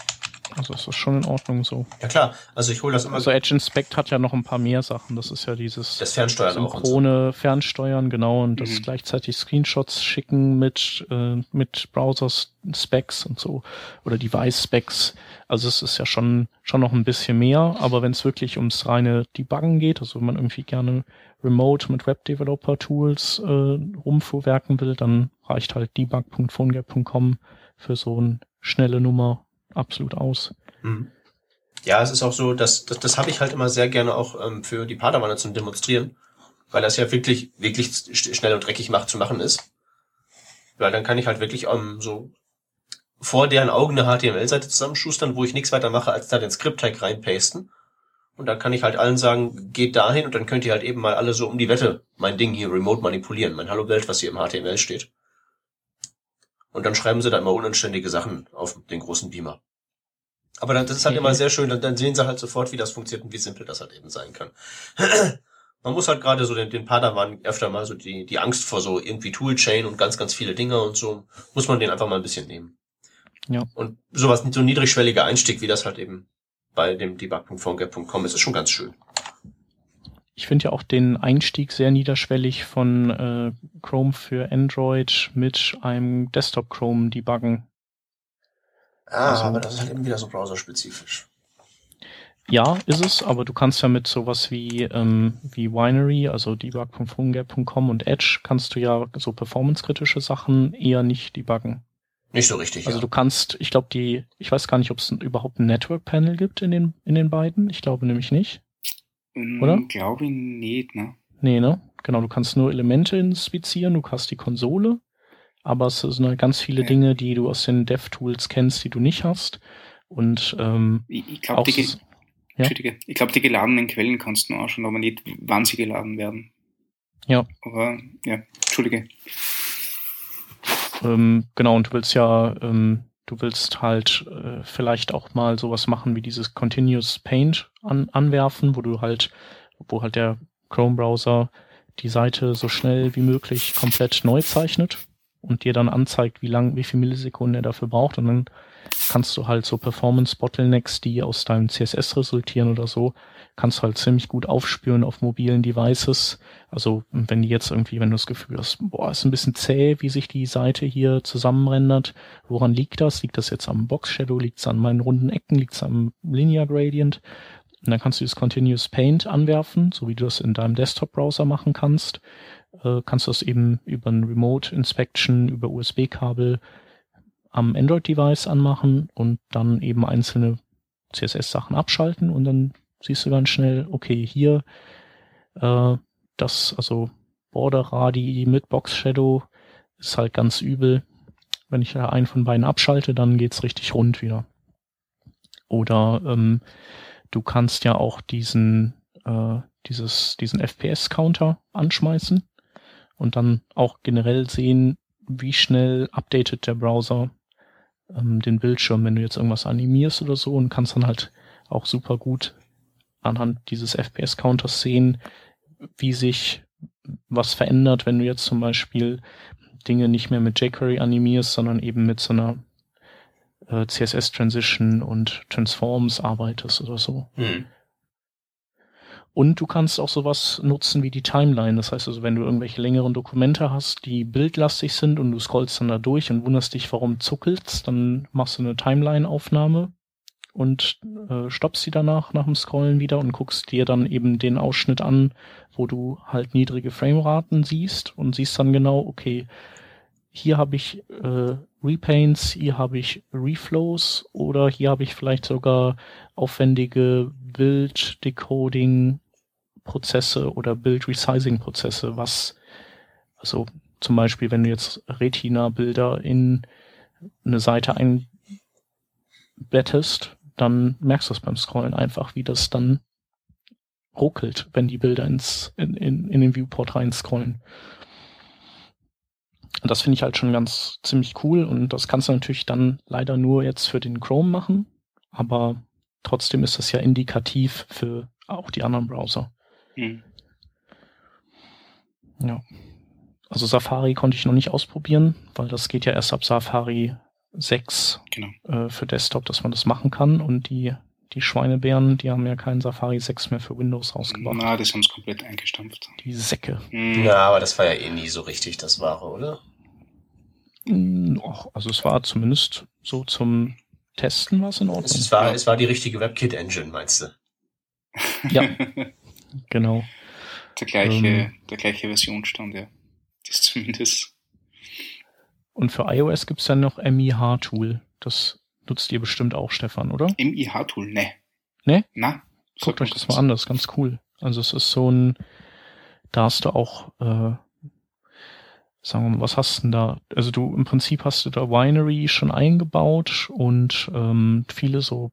Also ist das schon in Ordnung so. Ja klar, also ich hole das immer. Also Edge Inspect hat ja noch ein paar mehr Sachen. Das ist ja dieses das Fernsteuern synchrone so. Fernsteuern, genau, und das mhm. gleichzeitig Screenshots schicken mit äh, mit Browser Specs und so oder Device Specs. Also es ist ja schon schon noch ein bisschen mehr, aber wenn es wirklich ums reine Debuggen geht, also wenn man irgendwie gerne remote mit Web Developer Tools äh, rumfuhrwerken will, dann reicht halt debug.phonegap.com für so eine schnelle Nummer absolut aus. Mhm. Ja, es ist auch so, dass das, das habe ich halt immer sehr gerne auch ähm, für die Padawane zum Demonstrieren, weil das ja wirklich wirklich schnell und dreckig macht zu machen ist. Weil dann kann ich halt wirklich ähm, so vor deren Augen eine HTML-Seite zusammenschustern, wo ich nichts weiter mache, als da den Skript-Tag reinpasten. Und dann kann ich halt allen sagen, geht dahin und dann könnt ihr halt eben mal alle so um die Wette mein Ding hier remote manipulieren, mein Hallo Welt, was hier im HTML steht. Und dann schreiben sie da immer unanständige Sachen auf den großen Beamer. Aber dann, das ist halt immer sehr schön, dann, dann sehen sie halt sofort, wie das funktioniert und wie simpel das halt eben sein kann. Man muss halt gerade so den, den Padawan öfter mal so die, die Angst vor so irgendwie Toolchain und ganz, ganz viele Dinge und so, muss man den einfach mal ein bisschen nehmen. Ja. Und sowas, so niedrigschwelliger Einstieg, wie das halt eben bei dem debug.phonegap.com ist, ist schon ganz schön. Ich finde ja auch den Einstieg sehr niederschwellig von äh, Chrome für Android mit einem Desktop Chrome debuggen. Ah, also, aber das ist halt eben wieder so browserspezifisch. Ja, ist es, aber du kannst ja mit sowas wie, ähm, wie Winery, also debug.phonegap.com und Edge, kannst du ja so performancekritische Sachen eher nicht debuggen. Nicht so richtig. Also ja. du kannst, ich glaube, die, ich weiß gar nicht, ob es überhaupt ein Network Panel gibt in den, in den beiden. Ich glaube nämlich nicht. Mm, Oder? Glaube ich nicht, ne? Nee, ne? Genau, du kannst nur Elemente inspizieren, du hast die Konsole, aber es sind halt ganz viele ja. Dinge, die du aus den DevTools kennst, die du nicht hast. Und ähm, ich, ich glaube, die, ja? ich glaub, die geladenen Quellen kannst du auch schon, aber nicht, wann sie geladen werden. Ja. Aber ja, Entschuldige. Ähm, genau, und du willst ja ähm, Du willst halt äh, vielleicht auch mal sowas machen wie dieses Continuous Paint an, anwerfen, wo du halt, wo halt der Chrome-Browser die Seite so schnell wie möglich komplett neu zeichnet und dir dann anzeigt, wie lang, wie viel Millisekunden er dafür braucht. Und dann kannst du halt so Performance-Bottlenecks, die aus deinem CSS resultieren oder so, kannst halt ziemlich gut aufspüren auf mobilen Devices. Also wenn die jetzt irgendwie, wenn du das Gefühl hast, boah, ist ein bisschen zäh, wie sich die Seite hier zusammenrendert, woran liegt das? Liegt das jetzt am Box Shadow? Liegt es an meinen runden Ecken? Liegt es am Linear Gradient? Und dann kannst du das Continuous Paint anwerfen, so wie du das in deinem Desktop-Browser machen kannst. Äh, kannst du das eben über ein Remote Inspection, über USB-Kabel am Android-Device anmachen und dann eben einzelne CSS-Sachen abschalten und dann siehst du ganz schnell, okay, hier äh, das, also Border Radi mit Box Shadow ist halt ganz übel. Wenn ich da einen von beiden abschalte, dann geht's richtig rund wieder. Oder ähm, du kannst ja auch diesen, äh, dieses, diesen FPS-Counter anschmeißen und dann auch generell sehen, wie schnell updatet der Browser ähm, den Bildschirm, wenn du jetzt irgendwas animierst oder so und kannst dann halt auch super gut anhand dieses FPS-Counters sehen, wie sich was verändert, wenn du jetzt zum Beispiel Dinge nicht mehr mit jQuery animierst, sondern eben mit so einer äh, CSS-Transition und Transforms arbeitest oder so. Mhm. Und du kannst auch sowas nutzen wie die Timeline. Das heißt also, wenn du irgendwelche längeren Dokumente hast, die bildlastig sind und du scrollst dann da durch und wunderst dich, warum zuckelst, dann machst du eine Timeline-Aufnahme und äh, stoppst sie danach nach dem Scrollen wieder und guckst dir dann eben den Ausschnitt an, wo du halt niedrige Frameraten siehst und siehst dann genau, okay, hier habe ich äh, Repaints, hier habe ich Reflows oder hier habe ich vielleicht sogar aufwendige Bild-Decoding-Prozesse oder Bild-Resizing-Prozesse, was, also zum Beispiel, wenn du jetzt Retina-Bilder in eine Seite einbettest, dann merkst du es beim Scrollen einfach, wie das dann ruckelt, wenn die Bilder ins, in, in, in den Viewport reinscrollen. Und das finde ich halt schon ganz ziemlich cool und das kannst du natürlich dann leider nur jetzt für den Chrome machen, aber trotzdem ist das ja indikativ für auch die anderen Browser. Mhm. Ja. Also Safari konnte ich noch nicht ausprobieren, weil das geht ja erst ab Safari 6 genau. äh, für Desktop, dass man das machen kann und die die Schweinebären, die haben ja keinen Safari 6 mehr für Windows rausgebracht. Na, das haben es komplett eingestampft. Die Säcke. Mhm. Ja, aber das war ja eh nie so richtig das Wahre, oder? Hm, also es war zumindest so zum Testen was in Ordnung. Es war, ja. es war die richtige WebKit-Engine, meinst du? Ja, genau. Der gleiche, ähm, der gleiche Versionsstand, ja. Das zumindest. Und für iOS gibt's dann noch MIH-Tool. Das nutzt ihr bestimmt auch, Stefan, oder? MIH-Tool, ne. Ne? Na. Guckt euch das mal an, das ist ganz cool. Also es ist so ein, da hast du auch, äh, sagen wir mal, was hast du denn da? Also du, im Prinzip hast du da Winery schon eingebaut und ähm, viele so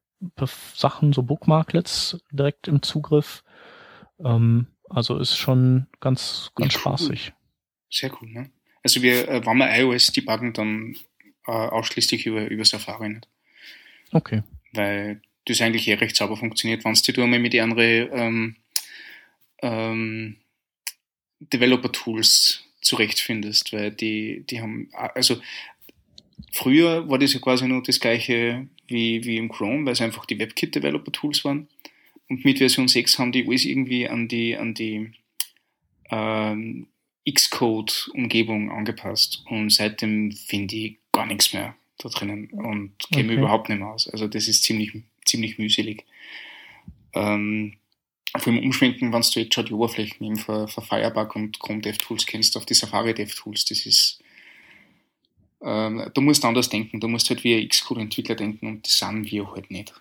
Sachen, so Bookmarklets direkt im Zugriff. Ähm, also ist schon ganz, ganz ja, cool. spaßig. Sehr cool, ne? Also wir, äh, wenn wir iOS debuggen, dann äh, ausschließlich über, über Safari nicht. Okay. Weil das eigentlich eh recht sauber funktioniert, wenn du einmal mit anderen ähm, ähm, Developer-Tools zurechtfindest, weil die, die haben, also früher war das ja quasi nur das gleiche wie, wie im Chrome, weil es einfach die WebKit-Developer-Tools waren. Und mit Version 6 haben die alles irgendwie an die, an die ähm, Xcode-Umgebung angepasst. Und seitdem finde ich gar nichts mehr da drinnen und okay. käme überhaupt nicht mehr aus. Also das ist ziemlich, ziemlich mühselig. Ähm, vor allem umschwenken, wenn du jetzt schon die Oberflächen eben für, für Firebug und Chrome DevTools kennst, auf die Safari DevTools, das ist, ähm, du musst anders denken, du musst halt wie ein Xcode-Entwickler denken und das sind wir halt nicht.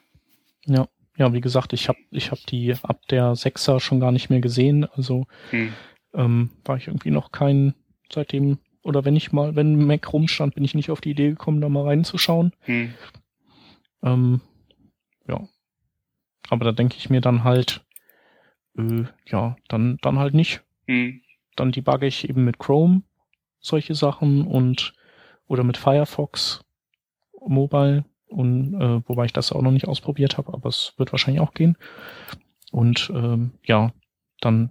Ja, ja, wie gesagt, ich habe ich hab die ab der 6er schon gar nicht mehr gesehen, also hm. Ähm, war ich irgendwie noch kein, seitdem oder wenn ich mal, wenn Mac rumstand, bin ich nicht auf die Idee gekommen, da mal reinzuschauen. Hm. Ähm, ja. Aber da denke ich mir dann halt, äh, ja, dann, dann halt nicht. Hm. Dann debugge ich eben mit Chrome solche Sachen und oder mit Firefox Mobile und äh, wobei ich das auch noch nicht ausprobiert habe, aber es wird wahrscheinlich auch gehen. Und ähm, ja, dann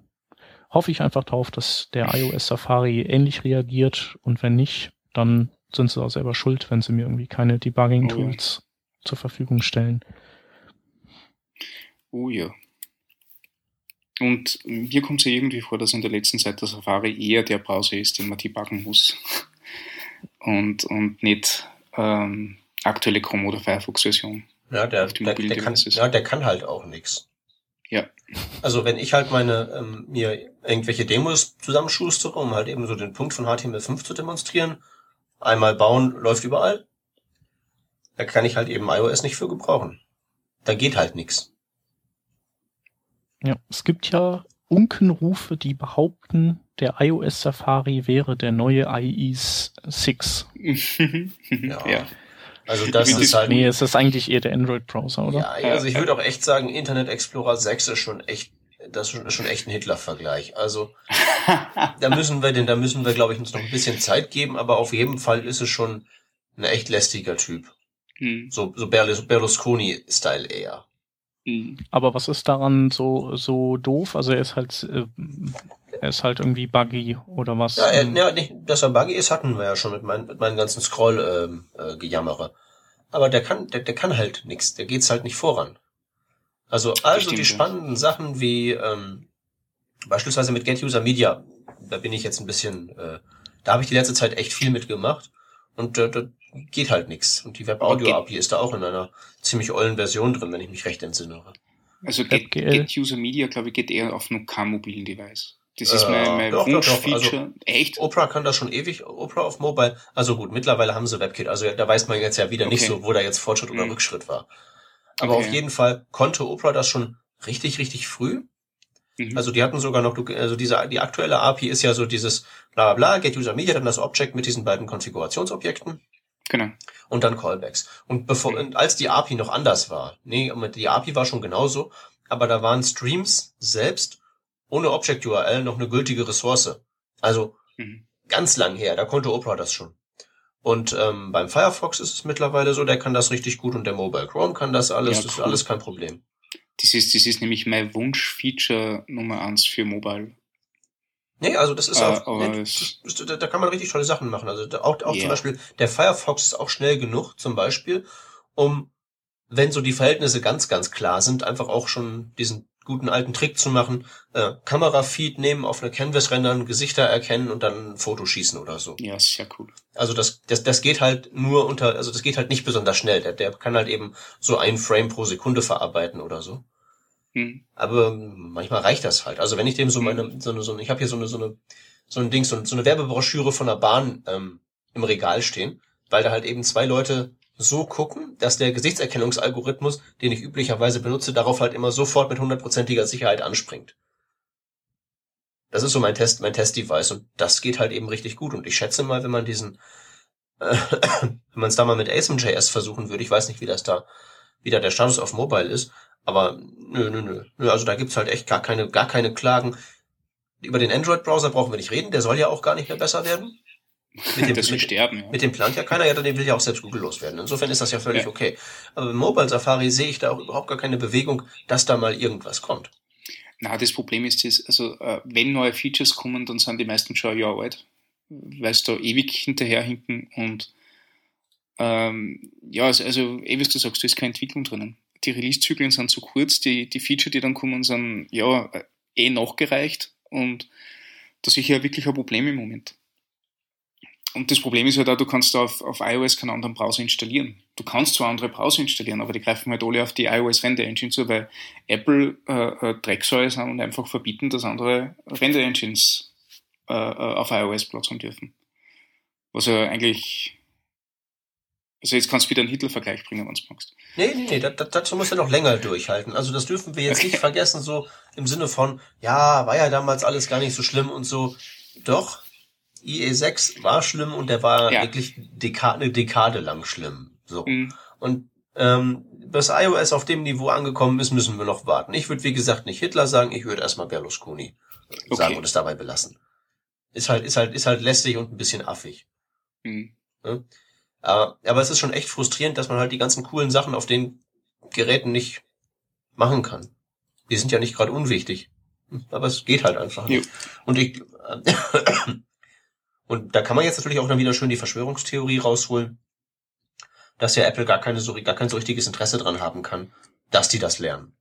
hoffe ich einfach darauf, dass der iOS Safari ähnlich reagiert und wenn nicht, dann sind sie auch selber schuld, wenn sie mir irgendwie keine Debugging-Tools oh. zur Verfügung stellen. Oh ja. Und mir kommt es ja irgendwie vor, dass in der letzten Zeit der Safari eher der Browser ist, den man debuggen muss. Und, und nicht ähm, aktuelle Chrome- oder Firefox-Version. Ja, der, der, der, kann, ja, der kann halt auch nichts. Ja. Also wenn ich halt meine ähm, mir irgendwelche Demos zusammenschustere, um halt eben so den Punkt von HTML5 zu demonstrieren, einmal bauen läuft überall, da kann ich halt eben iOS nicht für gebrauchen. Da geht halt nichts. Ja, es gibt ja Unkenrufe, die behaupten, der iOS Safari wäre der neue IE 6. ja. ja. Also das ist halt. Nee, es ist eigentlich eher der Android-Browser, oder? Ja, also ich würde auch echt sagen, Internet Explorer 6 ist schon echt, das ist schon echt ein Hitler-Vergleich. Also da müssen wir denn, da müssen wir, glaube ich, uns noch ein bisschen Zeit geben, aber auf jeden Fall ist es schon ein echt lästiger Typ. Hm. So, so Berlusconi-Style eher. Hm. Aber was ist daran so, so doof? Also er ist halt, äh, er ist halt irgendwie buggy oder was? Ja, er, ja nicht, dass er buggy ist, hatten wir ja schon mit, mein, mit meinen ganzen Scroll-Gejammere. Ähm, äh, Aber der kann, der, der kann halt nichts. Der geht's halt nicht voran. Also, also die spannenden Sachen wie ähm, beispielsweise mit Get User Media, da bin ich jetzt ein bisschen, äh, da habe ich die letzte Zeit echt viel mitgemacht und äh, da geht halt nichts. Und die Web Audio API ist da auch in einer ziemlich ollen Version drin, wenn ich mich recht entsinne. Also Get, Get User Media, glaube ich, geht eher auf einem kein mobilen Device. Das ist mein, mein äh, Wunschfeature. Also, Echt? Opera kann das schon ewig, Opera auf Mobile. Also gut, mittlerweile haben sie WebKit. Also da weiß man jetzt ja wieder okay. nicht so, wo da jetzt Fortschritt oder mhm. Rückschritt war. Aber okay. auf jeden Fall konnte Opera das schon richtig, richtig früh. Mhm. Also die hatten sogar noch, also diese, die aktuelle API ist ja so dieses bla bla, get user media, dann das Object mit diesen beiden Konfigurationsobjekten. Genau. Und dann Callbacks. Und bevor, mhm. als die API noch anders war, nee, die API war schon genauso, aber da waren Streams selbst ohne Object URL noch eine gültige Ressource. Also mhm. ganz lang her, da konnte Opera das schon. Und ähm, beim Firefox ist es mittlerweile so, der kann das richtig gut und der Mobile Chrome kann das alles, ja, das ist alles kein Problem. Das ist, das ist nämlich mein Wunsch-Feature Nummer eins für Mobile. Nee, also das ist äh, auch, nee, das, da, da kann man richtig tolle Sachen machen. Also auch, auch yeah. zum Beispiel, der Firefox ist auch schnell genug, zum Beispiel, um, wenn so die Verhältnisse ganz, ganz klar sind, einfach auch schon diesen guten alten Trick zu machen, äh, Kamerafeed nehmen, auf eine Canvas rendern, Gesichter erkennen und dann ein Foto schießen oder so. Ja, ist ja cool. Also das, das, das geht halt nur unter, also das geht halt nicht besonders schnell. Der, der kann halt eben so ein Frame pro Sekunde verarbeiten oder so. Hm. Aber manchmal reicht das halt. Also wenn ich dem so hm. meine, so eine, so eine ich habe hier so eine, so eine, so ein Ding, so eine, so eine Werbebroschüre von der Bahn ähm, im Regal stehen, weil da halt eben zwei Leute so gucken, dass der Gesichtserkennungsalgorithmus, den ich üblicherweise benutze, darauf halt immer sofort mit hundertprozentiger Sicherheit anspringt. Das ist so mein Test, mein Test-Device und das geht halt eben richtig gut. Und ich schätze mal, wenn man diesen, äh, wenn man es da mal mit ASM.js versuchen würde, ich weiß nicht, wie das da, wie da der Status auf Mobile ist, aber nö, nö, nö, nö. Also da gibt's halt echt gar keine, gar keine Klagen. Über den Android-Browser brauchen wir nicht reden, der soll ja auch gar nicht mehr besser werden. Mit dem, das mit, sterben, ja. mit dem plant ja keiner, ja, dann will ja auch selbst Google loswerden. Insofern ist das ja völlig ja. okay. Aber im Mobile Safari sehe ich da auch überhaupt gar keine Bewegung, dass da mal irgendwas kommt. Na, das Problem ist, das, also äh, wenn neue Features kommen, dann sind die meisten schon ein Jahr alt, weil sie da ewig hinterherhinken und ähm, ja, also, also eh, wie du sagst, da ist keine Entwicklung drinnen. Die Release-Zyklen sind zu kurz, die, die Feature, die dann kommen, sind ja äh, eh nachgereicht und das ist ja wirklich ein Problem im Moment. Und das Problem ist halt auch, du kannst auf, auf iOS keinen anderen Browser installieren. Du kannst zwar andere Browser installieren, aber die greifen halt alle auf die iOS Render Engine zu, weil Apple äh, äh, Drecksäule sind und einfach verbieten, dass andere Render Engines äh, äh, auf iOS Platz haben dürfen. Was ja eigentlich also jetzt kannst du wieder einen Hitler-Vergleich bringen, wenn du magst. Nee, nee, nee, da, da, dazu musst du noch länger durchhalten. Also das dürfen wir jetzt okay. nicht vergessen, so im Sinne von, ja, war ja damals alles gar nicht so schlimm und so. Doch, IE6 war schlimm und der war ja. wirklich Dekade, eine Dekade lang schlimm. So. Mhm. Und ähm, bis iOS auf dem Niveau angekommen ist, müssen wir noch warten. Ich würde, wie gesagt, nicht Hitler sagen, ich würde erstmal Berlusconi okay. sagen und es dabei belassen. Ist halt, ist halt, ist halt lästig und ein bisschen affig. Mhm. Ja? Aber es ist schon echt frustrierend, dass man halt die ganzen coolen Sachen auf den Geräten nicht machen kann. Die sind ja nicht gerade unwichtig. Aber es geht halt einfach nicht. Und ich, Und da kann man jetzt natürlich auch dann wieder schön die Verschwörungstheorie rausholen, dass ja Apple gar keine gar kein so richtiges Interesse dran haben kann, dass die das lernen.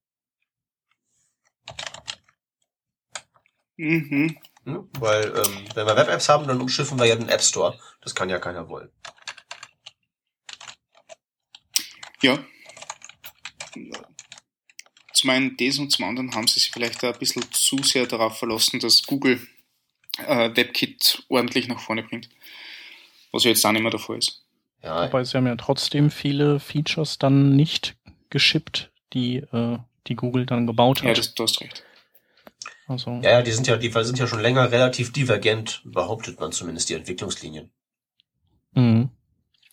Mhm. Hm? Weil, ähm, wenn wir Web-Apps haben, dann umschiffen wir ja den App Store. Das kann ja keiner wollen. Ja. Zum einen das und zum anderen haben sie sich vielleicht ein bisschen zu sehr darauf verlassen, dass Google äh, WebKit ordentlich nach vorne bringt. Was ja jetzt auch nicht mehr der Fall ist. Ja. Wobei sie haben ja trotzdem viele Features dann nicht geschippt, die, äh, die Google dann gebaut hat. Ja, das, du hast recht. Also. Ja, ja, die sind ja, die sind ja schon länger relativ divergent, behauptet man zumindest, die Entwicklungslinien. Mhm.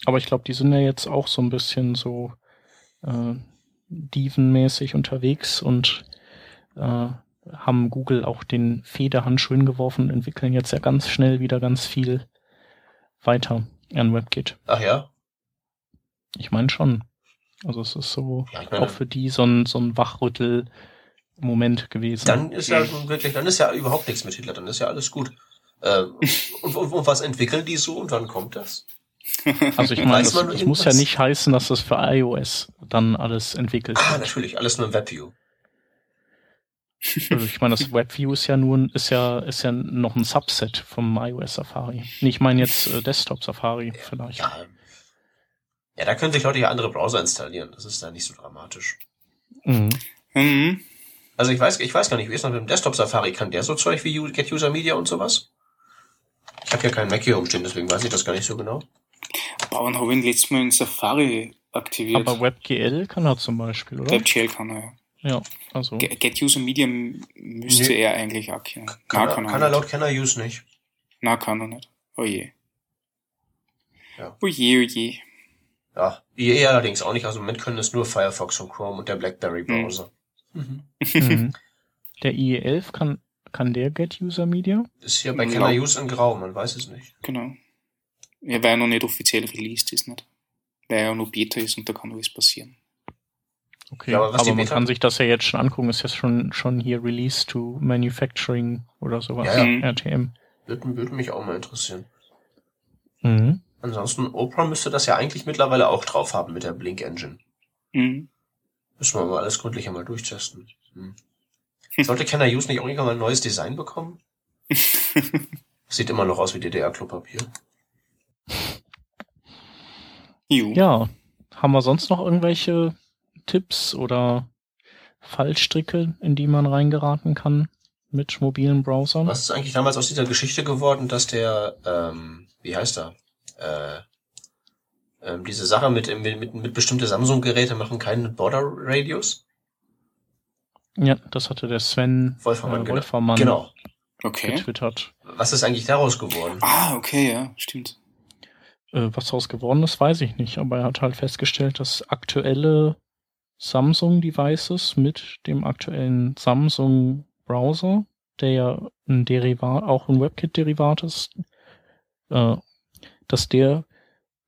Aber ich glaube, die sind ja jetzt auch so ein bisschen so äh, Diven-mäßig unterwegs und äh, haben Google auch den Federhandschuh hingeworfen und entwickeln jetzt ja ganz schnell wieder ganz viel weiter an WebKit. Ach ja? Ich meine schon. Also es ist so ja, auch für die so ein, so ein Wachrüttel-Moment gewesen. Dann ist ja wirklich, dann ist ja überhaupt nichts mit Hitler, dann ist ja alles gut. Ähm, und, und, und, was entwickeln die so und wann kommt das? Also ich meine, es muss ja nicht heißen, dass das für iOS dann alles entwickelt ah, wird. Ah, natürlich, alles nur im WebView. Also ich meine, das WebView ist ja nur ist ja ist ja noch ein Subset vom iOS Safari. Nee, ich meine jetzt äh, Desktop Safari vielleicht. Ja. ja, da können sich Leute ja andere Browser installieren. Das ist da nicht so dramatisch. Mhm. Mhm. Also ich weiß, ich weiß gar nicht, wie ist das mit dem Desktop Safari? Kann der so Zeug wie Get User Media und sowas? Ich habe ja keinen Mac hier umstehen, deswegen weiß ich das gar nicht so genau. Aber dann habe ich ihn letztes Mal in Safari aktiviert. Aber WebGL kann er zum Beispiel, oder? WebGL kann er, ja. Ja, also. Get User Media müsste nee. er eigentlich auch. Kann, er, kann, er, kann er laut Kenner Use nicht. Na, kann er nicht. Oh je. Ja. Oh je, oh je. Ja, IE allerdings auch nicht. Also im Moment können es nur Firefox und Chrome und der BlackBerry hm. Browser. Mhm. mhm. Der IE11 kann, kann der Get User Media? Ist hier bei Kenner Use in Grau, man weiß es nicht. Genau. Ja, weil er noch nicht offiziell released ist, nicht? Weil er noch Beta ist und da kann alles passieren. Okay, ja, aber, aber man kann sich das ja jetzt schon angucken, ist jetzt schon, schon hier Release to Manufacturing oder sowas, ja, ja. RTM. Würde, würde mich auch mal interessieren. Mhm. Ansonsten, Opera müsste das ja eigentlich mittlerweile auch drauf haben mit der Blink Engine. Mhm. Müssen wir mal alles gründlich einmal durchtesten. Hm. Sollte Kenner Use nicht auch irgendwann mal ein neues Design bekommen? Sieht immer noch aus wie DDR-Klopapier. Ja. Haben wir sonst noch irgendwelche Tipps oder Fallstricke, in die man reingeraten kann mit mobilen Browsern? Was ist eigentlich damals aus dieser Geschichte geworden, dass der, ähm, wie heißt er, äh, ähm, diese Sache mit, mit, mit, mit bestimmte Samsung-Geräte machen keinen Border-Radius? Ja, das hatte der Sven Wolfermann, äh, Wolfermann genau. Okay. getwittert. Was ist eigentlich daraus geworden? Ah, okay, ja, stimmt. Äh, was daraus geworden ist, weiß ich nicht, aber er hat halt festgestellt, dass aktuelle Samsung-Devices mit dem aktuellen Samsung-Browser, der ja ein Derivat, auch ein WebKit-Derivat ist, äh, dass der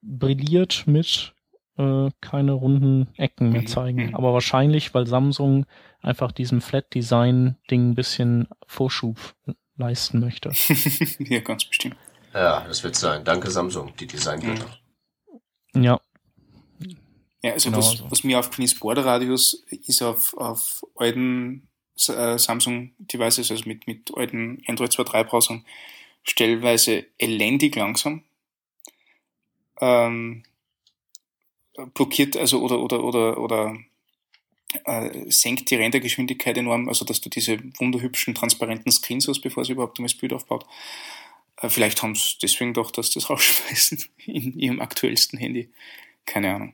brilliert mit äh, keine runden Ecken mehr mhm, zeigen. Mhm. Aber wahrscheinlich, weil Samsung einfach diesem Flat-Design-Ding ein bisschen Vorschub leisten möchte. ja, ganz bestimmt. Ja, das wird sein. Danke Samsung, die Designgötter. Mhm. Ja. Ja, also genau was, so. was mir aufgefallen ist, Borderradius ist auf, auf alten äh, Samsung-Devices, also mit, mit alten Android 2.3 Browsern, stellenweise elendig langsam. Ähm, blockiert, also oder oder oder oder äh, senkt die Rendergeschwindigkeit enorm, also dass du diese wunderhübschen transparenten Screens hast, bevor sie überhaupt um das Bild aufbaut. Äh, vielleicht haben sie deswegen doch, dass das rausschmeißen in ihrem aktuellsten Handy. Keine Ahnung.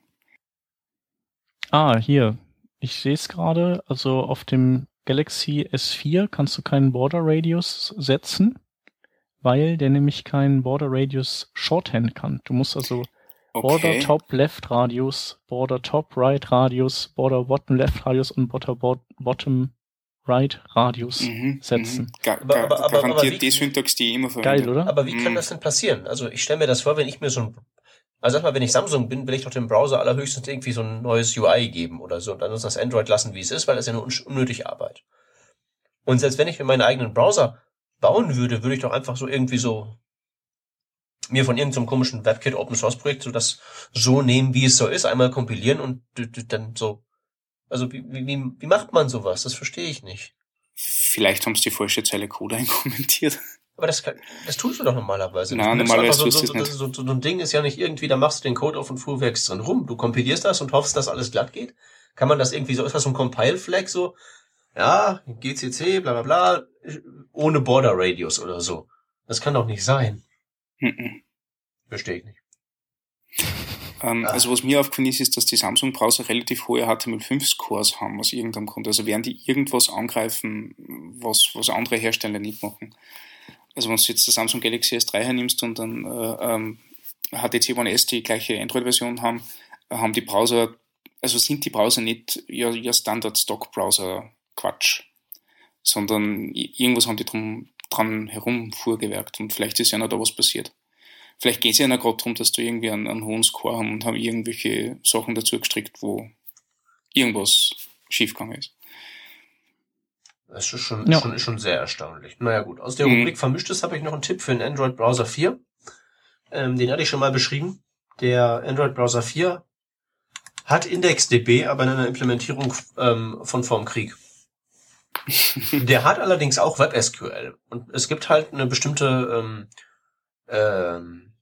Ah, hier. Ich sehe es gerade. Also auf dem Galaxy S4 kannst du keinen Border Radius setzen, weil der nämlich keinen Border Radius Shorthand kann. Du musst also okay. Border Top Left Radius, Border Top Right Radius, Border Bottom Left Radius und Border Bottom Right Radius mhm, setzen. Mhm. Ga aber, aber, aber, garantiert aber die Syntax, die ich immer verwende. Geil, oder? Aber wie mhm. kann das denn passieren? Also ich stelle mir das vor, wenn ich mir so ein also sag mal, wenn ich Samsung bin, will ich doch dem Browser allerhöchstens irgendwie so ein neues UI geben oder so und dann das Android lassen, wie es ist, weil das ist ja nur unnötige Arbeit. Und selbst wenn ich mir meinen eigenen Browser bauen würde, würde ich doch einfach so irgendwie so mir von irgendeinem komischen WebKit Open Source Projekt so das so nehmen, wie es so ist, einmal kompilieren und dann so. Also wie, wie, wie macht man sowas? Das verstehe ich nicht. Vielleicht haben sie die falsche Zeile Code einkommentiert. Aber das, das tust du doch normalerweise. Nein, normalerweise so, so, so, so, so, ein Ding ist ja nicht irgendwie, da machst du den Code auf und fuhrwerkst drin rum. Du kompilierst das und hoffst, dass alles glatt geht. Kann man das irgendwie so, ist das so ein Compile-Flag so? Ja, GCC, bla bla bla, ohne Border Radius oder so. Das kann doch nicht sein. Mhm. Verstehe ich nicht. Ähm, ah. Also was mir aufgefallen ist, ist, dass die Samsung-Browser relativ hohe HTML5-Scores haben aus irgendeinem Grund. Also werden die irgendwas angreifen, was, was andere Hersteller nicht machen. Also wenn du jetzt das Samsung Galaxy S3 hernimmst und dann äh, ähm, HTC One S die gleiche Android-Version haben, haben die Browser, also sind die Browser nicht ihr, ihr Standard-Stock-Browser-Quatsch, sondern irgendwas haben die drum, dran herum vorgewerkt und vielleicht ist ja noch da was passiert. Vielleicht geht es ja noch gerade darum, dass du irgendwie einen, einen hohen Score haben und haben irgendwelche Sachen dazu gestrickt, wo irgendwas schiefgegangen ist. Das ist schon, ja. schon, ist schon sehr erstaunlich. Naja gut, aus der mhm. Rubrik Vermischtes habe ich noch einen Tipp für den Android Browser 4. Ähm, den hatte ich schon mal beschrieben. Der Android Browser 4 hat IndexDB, aber in einer Implementierung ähm, von Vorm Krieg. Der hat allerdings auch WebSQL. Und es gibt halt eine bestimmte ähm, ähm,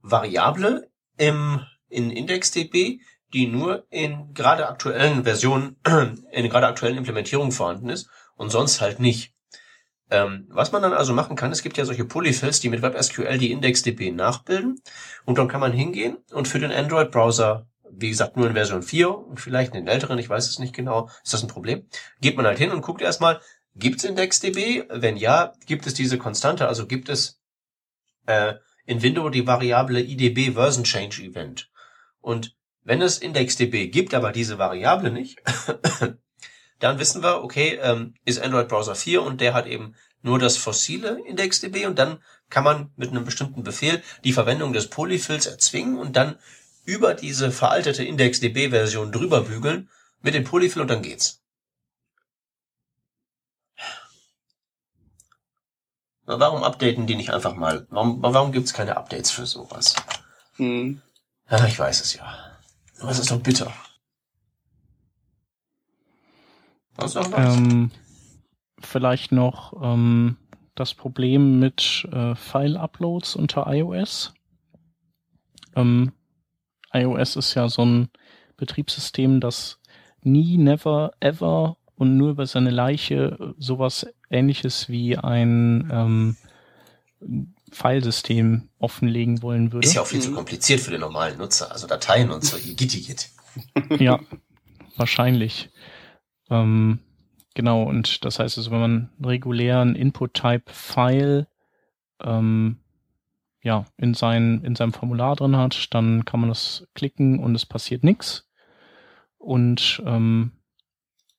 Variable im, in IndexDB, die nur in gerade aktuellen Versionen, in gerade aktuellen Implementierungen vorhanden ist und sonst halt nicht. Ähm, was man dann also machen kann, es gibt ja solche Polyfills, die mit WebSQL die IndexDB nachbilden und dann kann man hingehen und für den Android-Browser, wie gesagt, nur in Version 4 und vielleicht in den älteren, ich weiß es nicht genau, ist das ein Problem, geht man halt hin und guckt erstmal, gibt es IndexDB? Wenn ja, gibt es diese Konstante, also gibt es äh, in Windows die Variable IDB Version Change Event. Und wenn es IndexDB gibt, aber diese Variable nicht, dann wissen wir, okay, ähm, ist Android Browser 4 und der hat eben nur das fossile IndexDB und dann kann man mit einem bestimmten Befehl die Verwendung des Polyfills erzwingen und dann über diese veraltete IndexDB-Version drüber bügeln mit dem Polyfill und dann geht's. Warum updaten die nicht einfach mal? Warum, warum gibt's keine Updates für sowas? Hm. Ja, ich weiß es ja. Aber es ist doch bitter. Was noch was? Ähm, vielleicht noch ähm, das Problem mit äh, File-Uploads unter iOS. Ähm, iOS ist ja so ein Betriebssystem, das nie, never, ever und nur über seine Leiche sowas ähnliches wie ein ähm, Filesystem offenlegen wollen würde. Ist ja auch viel zu mhm. kompliziert für den normalen Nutzer, also Dateien und so, gitti git. ja, wahrscheinlich. Ähm, genau, und das heißt also, wenn man einen regulären Input-Type-File ähm, ja, in, sein, in seinem Formular drin hat, dann kann man das klicken und es passiert nichts. Und ähm,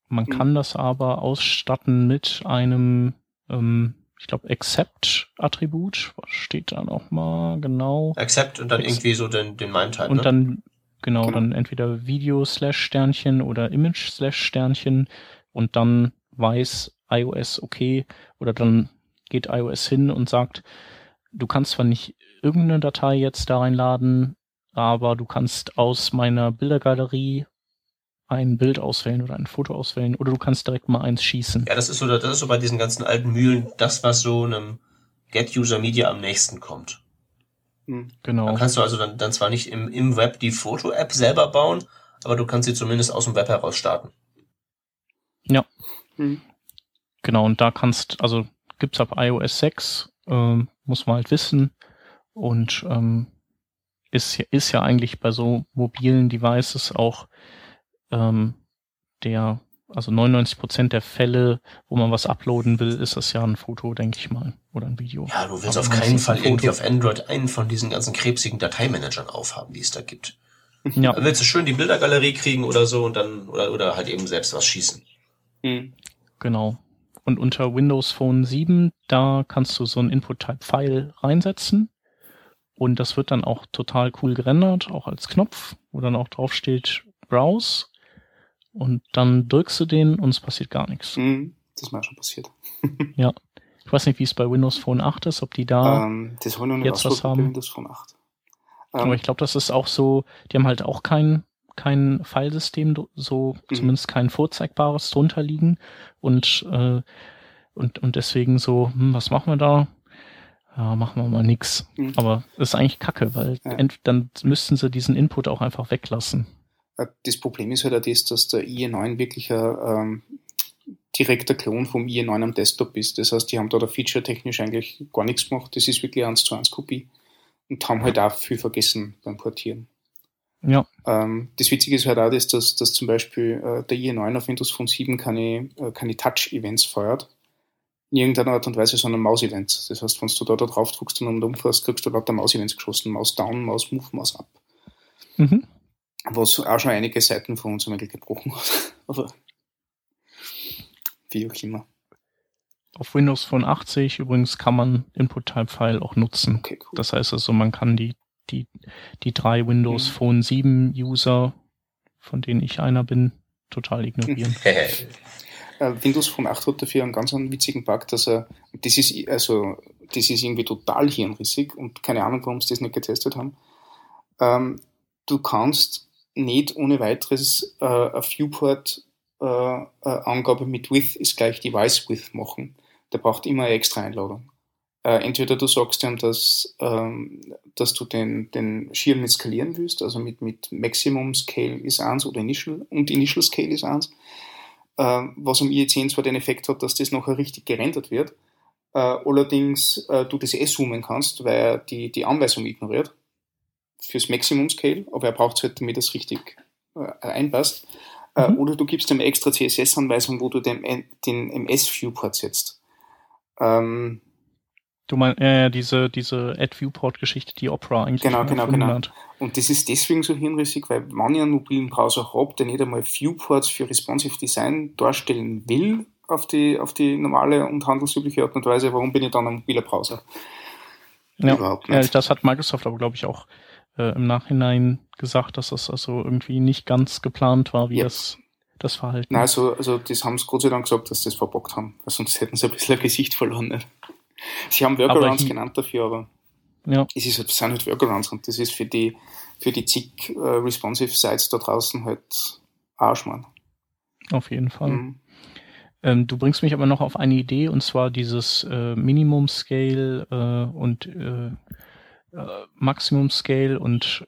man kann mhm. das aber ausstatten mit einem, ähm, ich glaube, Accept-Attribut. Was steht da nochmal genau? Accept und dann Ex irgendwie so den, den MIME-Type. Und ne? dann, genau, genau, dann entweder Video-Slash-Sternchen oder Image-Slash-Sternchen und dann weiß iOS okay oder dann geht iOS hin und sagt, du kannst zwar nicht irgendeine Datei jetzt da reinladen, aber du kannst aus meiner Bildergalerie ein Bild auswählen oder ein Foto auswählen oder du kannst direkt mal eins schießen. Ja, das ist so, das ist so bei diesen ganzen alten Mühlen das, was so einem Get User Media am nächsten kommt. Hm. Genau. Dann kannst du also dann, dann zwar nicht im, im Web die Foto-App selber bauen, aber du kannst sie zumindest aus dem Web heraus starten. Ja. Hm. Genau, und da kannst, also gibt's ab iOS 6, ähm, muss man halt wissen. Und ähm, ist, ist ja eigentlich bei so mobilen Devices auch ähm, der, also 99 Prozent der Fälle, wo man was uploaden will, ist das ja ein Foto, denke ich mal, oder ein Video. Ja, du willst Aber auf keinen Fall irgendwie auf Android einen von diesen ganzen krebsigen Dateimanagern aufhaben, die es da gibt. Ja. Dann willst du schön die Bildergalerie kriegen oder so und dann, oder, oder halt eben selbst was schießen. Mhm. Genau. Und unter Windows Phone 7, da kannst du so ein Input-Type-File reinsetzen. Und das wird dann auch total cool gerendert, auch als Knopf, wo dann auch drauf steht Browse. Und dann drückst du den und es passiert gar nichts. Mhm, das ist mir schon passiert. ja. Ich weiß nicht, wie es bei Windows Phone 8 ist, ob die da ähm, jetzt was haben. Windows Phone 8. Ähm, Aber ich glaube, das ist auch so, die haben halt auch kein, kein Filesystem, so mhm. zumindest kein vorzeigbares drunter liegen. Und, äh, und, und deswegen so, hm, was machen wir da? Ja, machen wir mal nix. Mhm. Aber das ist eigentlich kacke, weil ja. dann müssten sie diesen Input auch einfach weglassen. Äh, das Problem ist halt auch das, dass der IE9 wirklich ein ähm, direkter Klon vom IE9 am Desktop ist. Das heißt, die haben da feature-technisch eigentlich gar nichts gemacht. Das ist wirklich eine 1 zu 1 Kopie und haben halt auch viel vergessen beim Portieren. Ja. Ähm, das Witzige ist halt auch das, dass, dass zum Beispiel äh, der IE9 auf Windows Phone 7 keine, äh, keine Touch-Events feuert. In irgendeiner Art und Weise, sondern Maus-Events. Das heißt, wenn du da, da drauf drückst und umfährst, kriegst du lauter Maus-Events geschossen. Maus down, Maus move, Maus up. Mhm was auch schon einige Seiten von uns einmal gebrochen hat. Aber wie auch immer. Auf Windows Phone 80 übrigens kann man Input-Type-File auch nutzen. Okay, cool. Das heißt also, man kann die, die, die drei Windows mhm. Phone 7 User, von denen ich einer bin, total ignorieren. Äh, Windows Phone 8 hat dafür einen ganz einen witzigen Bug, dass er, das ist, also, das ist irgendwie total hirnrissig und keine Ahnung, warum sie das nicht getestet haben. Ähm, du kannst nicht ohne weiteres äh, ein Viewport äh, äh, mit With ist gleich Device With machen. Der braucht immer eine extra Einladung. Äh, entweder du sagst ihm, dass, ähm, dass du den, den Schirm nicht skalieren willst, also mit, mit Maximum Scale ist 1 oder Initial und Initial Scale ist 1, äh, was am IE10 zwar den Effekt hat, dass das nachher richtig gerendert wird, äh, allerdings du das eh zoomen kannst, weil er die, die Anweisung ignoriert fürs Maximum Scale, aber er braucht es halt, damit das richtig äh, einpasst. Äh, mhm. Oder du gibst ihm extra CSS-Anweisung, wo du den, den MS-Viewport setzt. Ähm, Du meinst, ja, diese, diese Ad-Viewport-Geschichte, die Opera eigentlich Genau, genau, genau. Hat. Und das ist deswegen so hirnrissig, weil man ja einen mobilen Browser hat, der nicht einmal Viewports für responsive Design darstellen will auf die, auf die normale und handelsübliche Art und Weise, warum bin ich dann ein mobiler Browser? Ja, Überhaupt nicht. das hat Microsoft aber, glaube ich, auch äh, im Nachhinein gesagt, dass das also irgendwie nicht ganz geplant war, wie ja. das das Verhalten. Nein, also, also das haben sie Gott sei Dank gesagt, dass sie das verbockt haben, weil sonst hätten sie ein bisschen ein Gesicht verloren. Nicht? Sie haben Workarounds genannt dafür, aber ja. es ist, das sind halt Workarounds und das ist für die, für die zig äh, responsive Sites da draußen halt Arschmann. Auf jeden Fall. Mhm. Ähm, du bringst mich aber noch auf eine Idee und zwar dieses äh, Minimum Scale äh, und äh, äh Maximum Scale und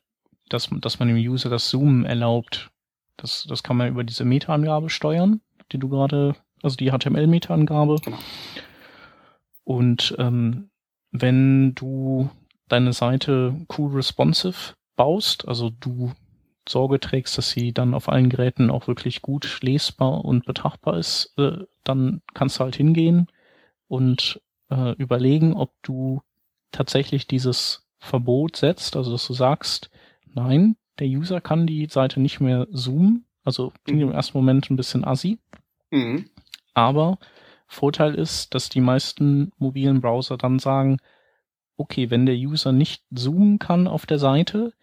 dass, dass man dem User das Zoomen erlaubt. Das, das kann man über diese Meta-Angabe steuern, die du gerade, also die HTML-Meta-Angabe. Genau. Und ähm, wenn du deine Seite cool responsive baust, also du Sorge trägst, dass sie dann auf allen Geräten auch wirklich gut lesbar und betrachtbar ist, äh, dann kannst du halt hingehen und äh, überlegen, ob du tatsächlich dieses Verbot setzt, also dass du sagst, nein, der User kann die Seite nicht mehr zoomen, also klingt mhm. im ersten Moment ein bisschen assi, mhm. aber Vorteil ist, dass die meisten mobilen Browser dann sagen, okay, wenn der User nicht zoomen kann auf der Seite,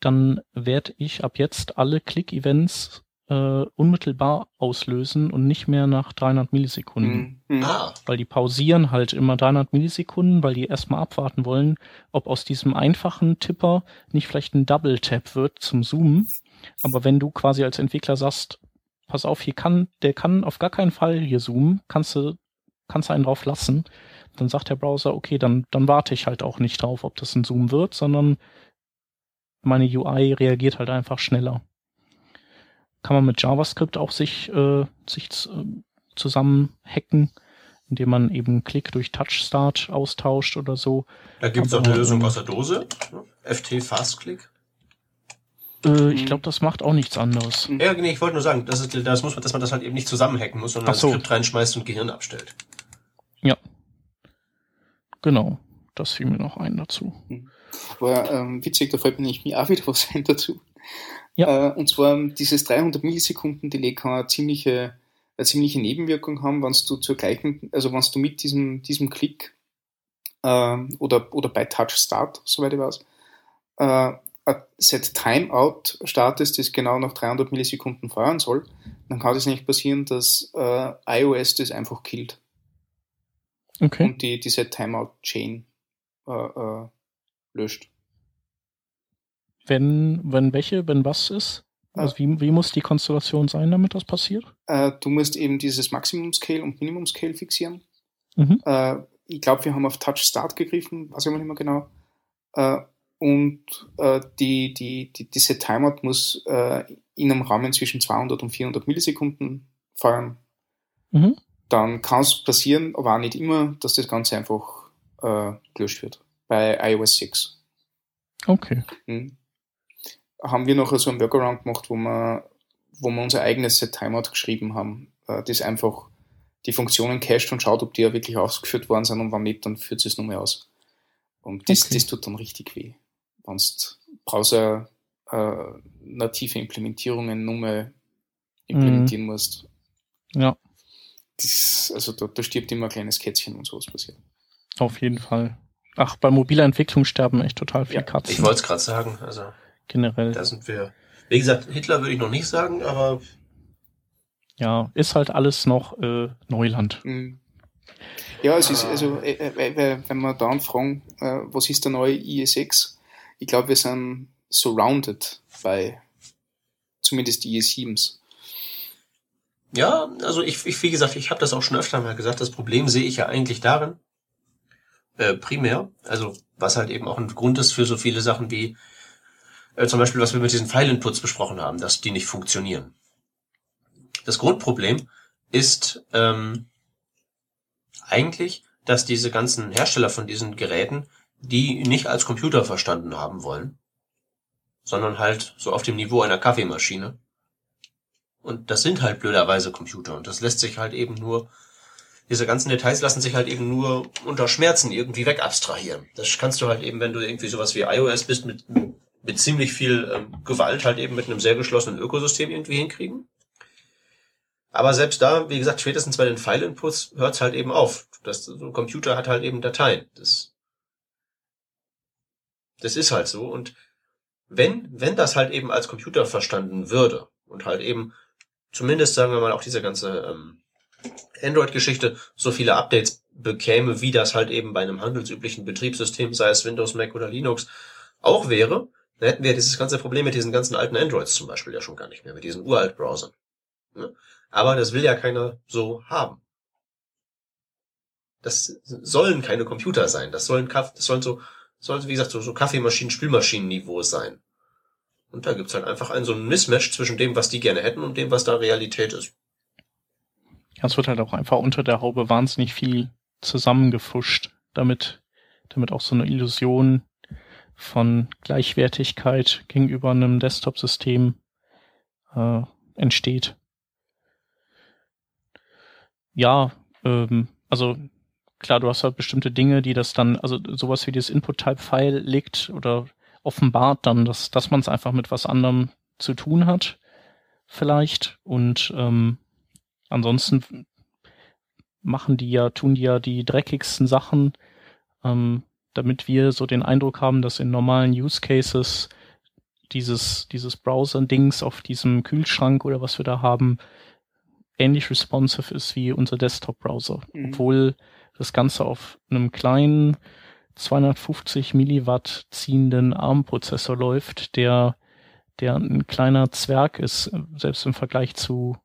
dann werde ich ab jetzt alle Click-Events äh, unmittelbar auslösen und nicht mehr nach 300 Millisekunden. Mhm. Ah. Weil die pausieren halt immer 300 Millisekunden, weil die erstmal abwarten wollen, ob aus diesem einfachen Tipper nicht vielleicht ein Double-Tap wird zum Zoomen. Aber wenn du quasi als Entwickler sagst, pass auf, hier kann, der kann auf gar keinen Fall hier zoomen, kannst du, kannst du einen drauf lassen. Dann sagt der Browser, okay, dann, dann warte ich halt auch nicht drauf, ob das ein Zoom wird, sondern meine UI reagiert halt einfach schneller. Kann man mit JavaScript auch sich, äh, sich äh, zusammen hacken, indem man eben Klick durch Touch Start austauscht oder so. Da gibt es auch eine Lösung aus der Dose. FT Fast Click. Äh, ich glaube, das macht auch nichts anderes. Ja, nee, ich wollte nur sagen, das ist, das muss man, dass man das halt eben nicht zusammenhacken muss, sondern so. das Skript reinschmeißt und Gehirn abstellt. Ja. Genau. Das fiel mir noch ein dazu. War ähm, witzig, da fällt mir nicht mir auch wieder was ein dazu. Ja. Äh, und zwar dieses 300 Millisekunden Delay kann eine ziemliche, eine ziemliche Nebenwirkung haben, wenn du zur gleichen, also wenn du mit diesem, diesem Klick äh, oder, oder bei Touch Start, soweit ich weiß, äh, Set Timeout startest, das genau nach 300 Millisekunden feuern soll, dann kann es nicht passieren, dass äh, iOS das einfach killt. Okay. Und die, die Set Timeout Chain äh, äh, löscht. Wenn, wenn welche, wenn was ist? Also wie, wie muss die Konstellation sein, damit das passiert? Äh, du musst eben dieses Maximum Scale und Minimum Scale fixieren. Mhm. Äh, ich glaube, wir haben auf Touch Start gegriffen, weiß ich nicht mehr genau. Äh, und äh, die, die, die, diese Timeout muss äh, in einem Rahmen zwischen 200 und 400 Millisekunden feuern. Mhm. Dann kann es passieren, aber auch nicht immer, dass das Ganze einfach äh, gelöscht wird. Bei iOS 6. Okay. Mhm. Haben wir noch so einen Workaround gemacht, wo wir, wo wir unser eigenes Set Timeout geschrieben haben, äh, das einfach die Funktionen cached und schaut, ob die ja wirklich ausgeführt worden sind und wann nicht, dann führt es nur aus. Und das, okay. das tut dann richtig weh wenn du Browser äh, native Implementierungen nur mehr implementieren mhm. musst. Ja. Das, also da, da stirbt immer ein kleines Kätzchen und sowas passiert. Auf jeden Fall. Ach, bei mobiler Entwicklung sterben echt total viele ja, Katzen. Ich wollte es gerade sagen, also generell. Da sind wir. Wie gesagt, Hitler würde ich noch nicht sagen, aber ja, ist halt alles noch äh, Neuland. Mhm. Ja, es ist also, äh, äh, wenn wir dann fragen, äh, was ist der neue IS6, ich glaube, wir sind surrounded bei zumindest die E7s. Ja, also ich, ich wie gesagt, ich habe das auch schon öfter mal gesagt. Das Problem sehe ich ja eigentlich darin, äh, primär, also was halt eben auch ein Grund ist für so viele Sachen wie äh, zum Beispiel, was wir mit diesen File-Inputs besprochen haben, dass die nicht funktionieren. Das Grundproblem ist ähm, eigentlich, dass diese ganzen Hersteller von diesen Geräten die nicht als Computer verstanden haben wollen, sondern halt so auf dem Niveau einer Kaffeemaschine. Und das sind halt blöderweise Computer und das lässt sich halt eben nur, diese ganzen Details lassen sich halt eben nur unter Schmerzen irgendwie wegabstrahieren. Das kannst du halt eben, wenn du irgendwie sowas wie iOS bist, mit, mit ziemlich viel ähm, Gewalt halt eben mit einem sehr geschlossenen Ökosystem irgendwie hinkriegen. Aber selbst da, wie gesagt, spätestens bei den File-Inputs hört es halt eben auf. Das, so ein Computer hat halt eben Dateien. Das, das ist halt so. Und wenn, wenn das halt eben als Computer verstanden würde und halt eben zumindest, sagen wir mal, auch diese ganze ähm, Android-Geschichte so viele Updates bekäme, wie das halt eben bei einem handelsüblichen Betriebssystem, sei es Windows, Mac oder Linux, auch wäre, dann hätten wir dieses ganze Problem mit diesen ganzen alten Androids zum Beispiel ja schon gar nicht mehr, mit diesen uralt Browsern. Ne? Aber das will ja keiner so haben. Das sollen keine Computer sein. Das sollen, das sollen so, sollen, wie gesagt, so, so Kaffeemaschinen, Spülmaschinen-Niveau sein. Und da gibt's halt einfach einen so einen Mismatch zwischen dem, was die gerne hätten und dem, was da Realität ist. Ja, es wird halt auch einfach unter der Haube wahnsinnig viel zusammengefuscht, damit, damit auch so eine Illusion von Gleichwertigkeit gegenüber einem Desktop-System äh, entsteht ja, ähm, also klar, du hast halt bestimmte Dinge, die das dann, also sowas wie das Input-Type-File legt oder offenbart dann, dass, dass man es einfach mit was anderem zu tun hat, vielleicht. Und ähm, ansonsten machen die ja, tun die ja die dreckigsten Sachen, ähm, damit wir so den Eindruck haben, dass in normalen Use Cases dieses, dieses Browser-Dings auf diesem Kühlschrank oder was wir da haben, ähnlich responsive ist wie unser Desktop-Browser. Mhm. Obwohl das Ganze auf einem kleinen 250 Milliwatt ziehenden ARM-Prozessor läuft, der, der ein kleiner Zwerg ist, selbst im Vergleich zu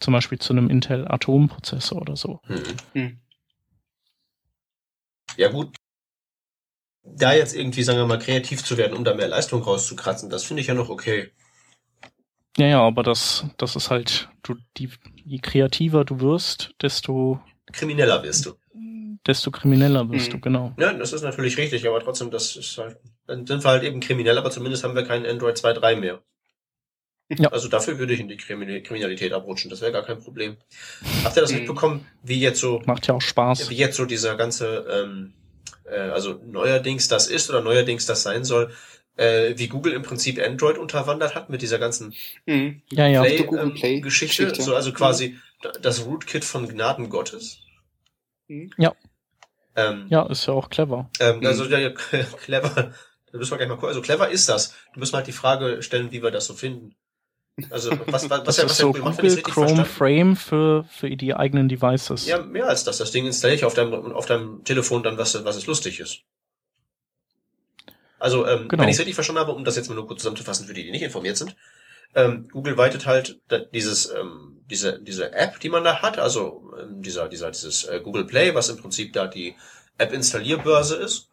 zum Beispiel zu einem Intel Atom-Prozessor oder so. Mhm. Mhm. Ja gut, da jetzt irgendwie, sagen wir mal, kreativ zu werden, um da mehr Leistung rauszukratzen, das finde ich ja noch okay. Ja, ja, aber das, das ist halt, du, die, je kreativer du wirst, desto krimineller wirst du. Desto krimineller wirst mhm. du, genau. Ja, das ist natürlich richtig, aber trotzdem, das ist halt, dann sind wir halt eben kriminell, aber zumindest haben wir keinen Android 2.3 mehr. Ja. Also dafür würde ich in die Kriminalität abrutschen, das wäre gar kein Problem. Habt ihr das mhm. mitbekommen, wie jetzt so. Macht ja auch Spaß. Wie jetzt so dieser ganze, ähm, äh, also neuerdings das ist oder neuerdings das sein soll, äh, wie Google im Prinzip Android unterwandert hat mit dieser ganzen mhm. ja, ja. Play, Google ähm, Play Geschichte. Geschichte. So, also quasi mhm. das Rootkit von Gnaden Gottes. Mhm. Ja. Ähm, ja, ist ja auch clever. Ähm, mhm. also ja, clever. Da müssen wir gleich mal gucken. Also clever ist das. Du müssen halt die Frage stellen, wie wir das so finden. Also was, was, was, das was ist so Google macht, Google Chrome verstanden. Frame für, für die eigenen Devices. Ja, mehr als das. Das Ding installiere ich auf deinem, auf deinem Telefon dann, was, was es lustig ist. Also, ähm, genau. wenn ich es richtig verstanden habe, um das jetzt mal nur kurz zusammenzufassen für die, die nicht informiert sind, ähm, Google weitet halt dieses, ähm, diese, diese App, die man da hat, also ähm, dieser, dieser, dieses äh, Google Play, was im Prinzip da die App-Installierbörse ist.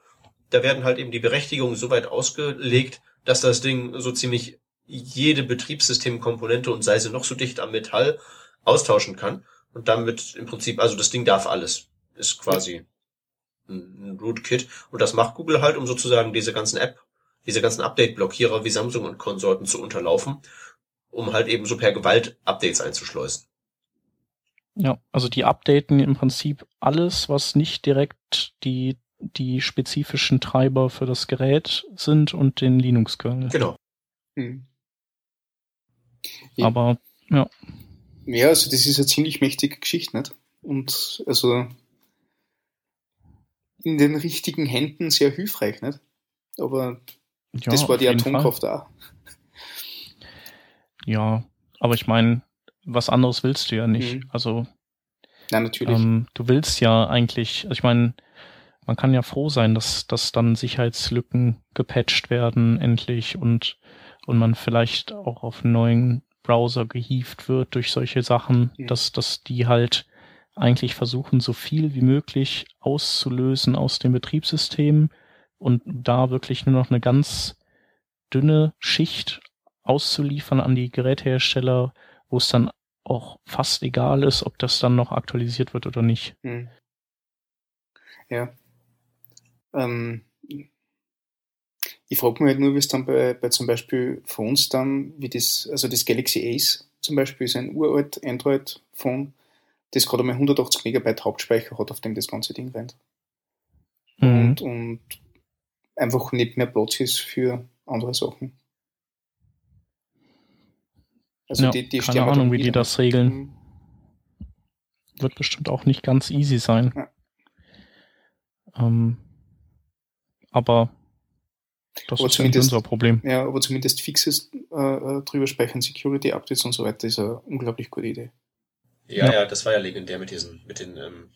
Da werden halt eben die Berechtigungen so weit ausgelegt, dass das Ding so ziemlich jede Betriebssystemkomponente und sei sie noch so dicht am Metall austauschen kann. Und damit im Prinzip, also das Ding darf alles. Ist quasi ein Rootkit. Und das macht Google halt, um sozusagen diese ganzen App, diese ganzen Update-Blockierer wie Samsung und Konsorten zu unterlaufen, um halt eben so per Gewalt Updates einzuschleusen. Ja, also die updaten im Prinzip alles, was nicht direkt die, die spezifischen Treiber für das Gerät sind und den Linux-Kernel. Genau. Hm. Ja. Aber, ja. Ja, also das ist eine ziemlich mächtige Geschichte, nicht? Und also in den richtigen Händen sehr hilfreich, nicht? Aber ja, das war die Atomkraft da. Ja, aber ich meine, was anderes willst du ja nicht. Mhm. Also ja, natürlich. Ähm, du willst ja eigentlich, also ich meine, man kann ja froh sein, dass, dass dann Sicherheitslücken gepatcht werden endlich und, und man vielleicht auch auf einen neuen Browser gehievt wird durch solche Sachen, mhm. dass, dass die halt eigentlich versuchen, so viel wie möglich auszulösen aus dem Betriebssystem und da wirklich nur noch eine ganz dünne Schicht auszuliefern an die Gerätehersteller, wo es dann auch fast egal ist, ob das dann noch aktualisiert wird oder nicht. Hm. Ja. Ähm, ich frage mich halt nur, wie es dann bei, bei zum Beispiel für uns dann, wie das, also das Galaxy Ace zum Beispiel ist ein uralt Android-Phone, das gerade mal 180 Megabyte Hauptspeicher hat, auf dem das ganze Ding rennt. Mhm. Und, und einfach nicht mehr Platz ist für andere Sachen. Also ja, die, die keine Ahnung, wie die das regeln. Mhm. Wird bestimmt auch nicht ganz easy sein. Ja. Ähm, aber das aber ist ja unser Problem. Ja, aber zumindest fixes äh, äh, drüber speichern, Security Updates und so weiter ist eine unglaublich gute Idee. Ja, ja, ja das war ja legendär mit diesen, mit den ähm,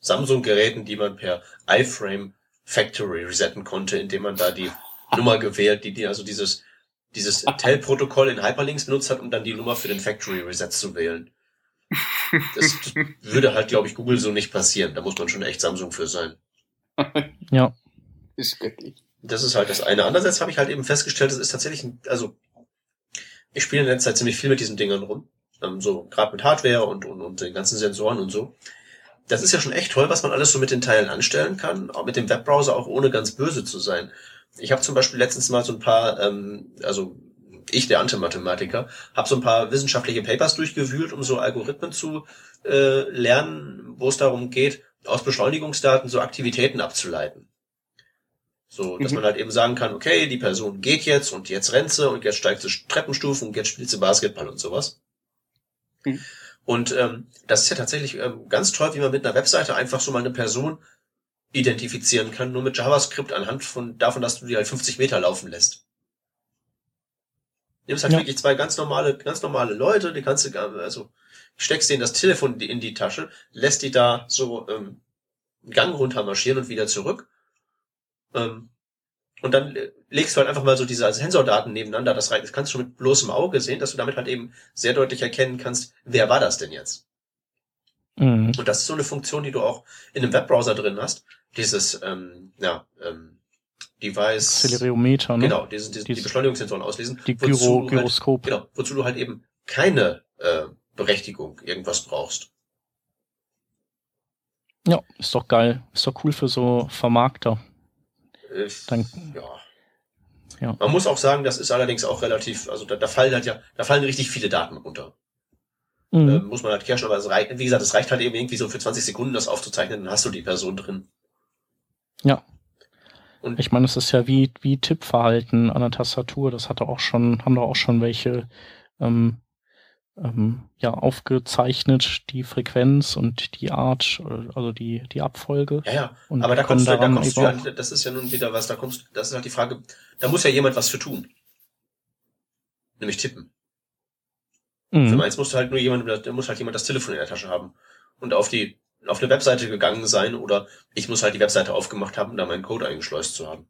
Samsung-Geräten, die man per iFrame Factory resetten konnte, indem man da die Nummer gewählt, die, die also dieses, dieses Tell-Protokoll in Hyperlinks benutzt hat, um dann die Nummer für den Factory Reset zu wählen. Das würde halt, glaube ich, Google so nicht passieren. Da muss man schon echt Samsung für sein. Ja. Ist göttlich. Das ist halt das eine. Andererseits habe ich halt eben festgestellt, es ist tatsächlich, ein, also ich spiele in der Zeit ziemlich viel mit diesen Dingern rum. Ähm, so gerade mit Hardware und, und, und den ganzen Sensoren und so. Das ist ja schon echt toll, was man alles so mit den Teilen anstellen kann, auch mit dem Webbrowser auch ohne ganz böse zu sein. Ich habe zum Beispiel letztens mal so ein paar, ähm, also ich, der Antimathematiker, habe so ein paar wissenschaftliche Papers durchgewühlt, um so Algorithmen zu äh, lernen, wo es darum geht, aus Beschleunigungsdaten so Aktivitäten abzuleiten. So, dass mhm. man halt eben sagen kann, okay, die Person geht jetzt und jetzt rennt sie und jetzt steigt sie Treppenstufen und jetzt spielt sie Basketball und sowas. Mhm. Und ähm, das ist ja tatsächlich ähm, ganz toll, wie man mit einer Webseite einfach so mal eine Person identifizieren kann, nur mit JavaScript anhand von davon, dass du die halt 50 Meter laufen lässt. Du nimmst halt ja. wirklich zwei ganz normale, ganz normale Leute, die kannst du, also steckst denen das Telefon in die Tasche, lässt die da so ähm, Gang runter marschieren und wieder zurück. Ähm, und dann legst du halt einfach mal so diese Sensordaten nebeneinander. Das, das kannst du mit bloßem Auge sehen, dass du damit halt eben sehr deutlich erkennen kannst, wer war das denn jetzt? Mhm. Und das ist so eine Funktion, die du auch in einem Webbrowser drin hast. Dieses, ähm, ja, ähm, Device. Acceleriometer, ne? Genau, diese, diese, die Beschleunigungssensoren auslesen. Die Gyro, Gyroskop. Halt, genau, wozu du halt eben keine äh, Berechtigung irgendwas brauchst. Ja, ist doch geil. Ist doch cool für so Vermarkter. Ich, Dann, ja. ja. Man muss auch sagen, das ist allerdings auch relativ, also da, da fallen halt ja, da fallen richtig viele Daten runter. Mhm. Ähm, muss man halt cashen, aber es reicht, wie gesagt, es reicht halt eben irgendwie so für 20 Sekunden das aufzuzeichnen, dann hast du die Person drin. Ja. Und ich meine, es ist ja wie, wie Tippverhalten an der Tastatur. Das hatte auch schon, haben da auch schon welche ähm, ähm, ja, aufgezeichnet, die Frequenz und die Art, äh, also die, die Abfolge. Ja, ja. Und aber da kommst du, da kommst du ja, das ist ja nun wieder was, da kommst, das ist halt die Frage, da muss ja jemand was für tun. Nämlich tippen. Mhm. Für meins musst du halt nur jemand, da muss halt jemand das Telefon in der Tasche haben und auf die, auf eine Webseite gegangen sein oder ich muss halt die Webseite aufgemacht haben, um da meinen Code eingeschleust zu haben.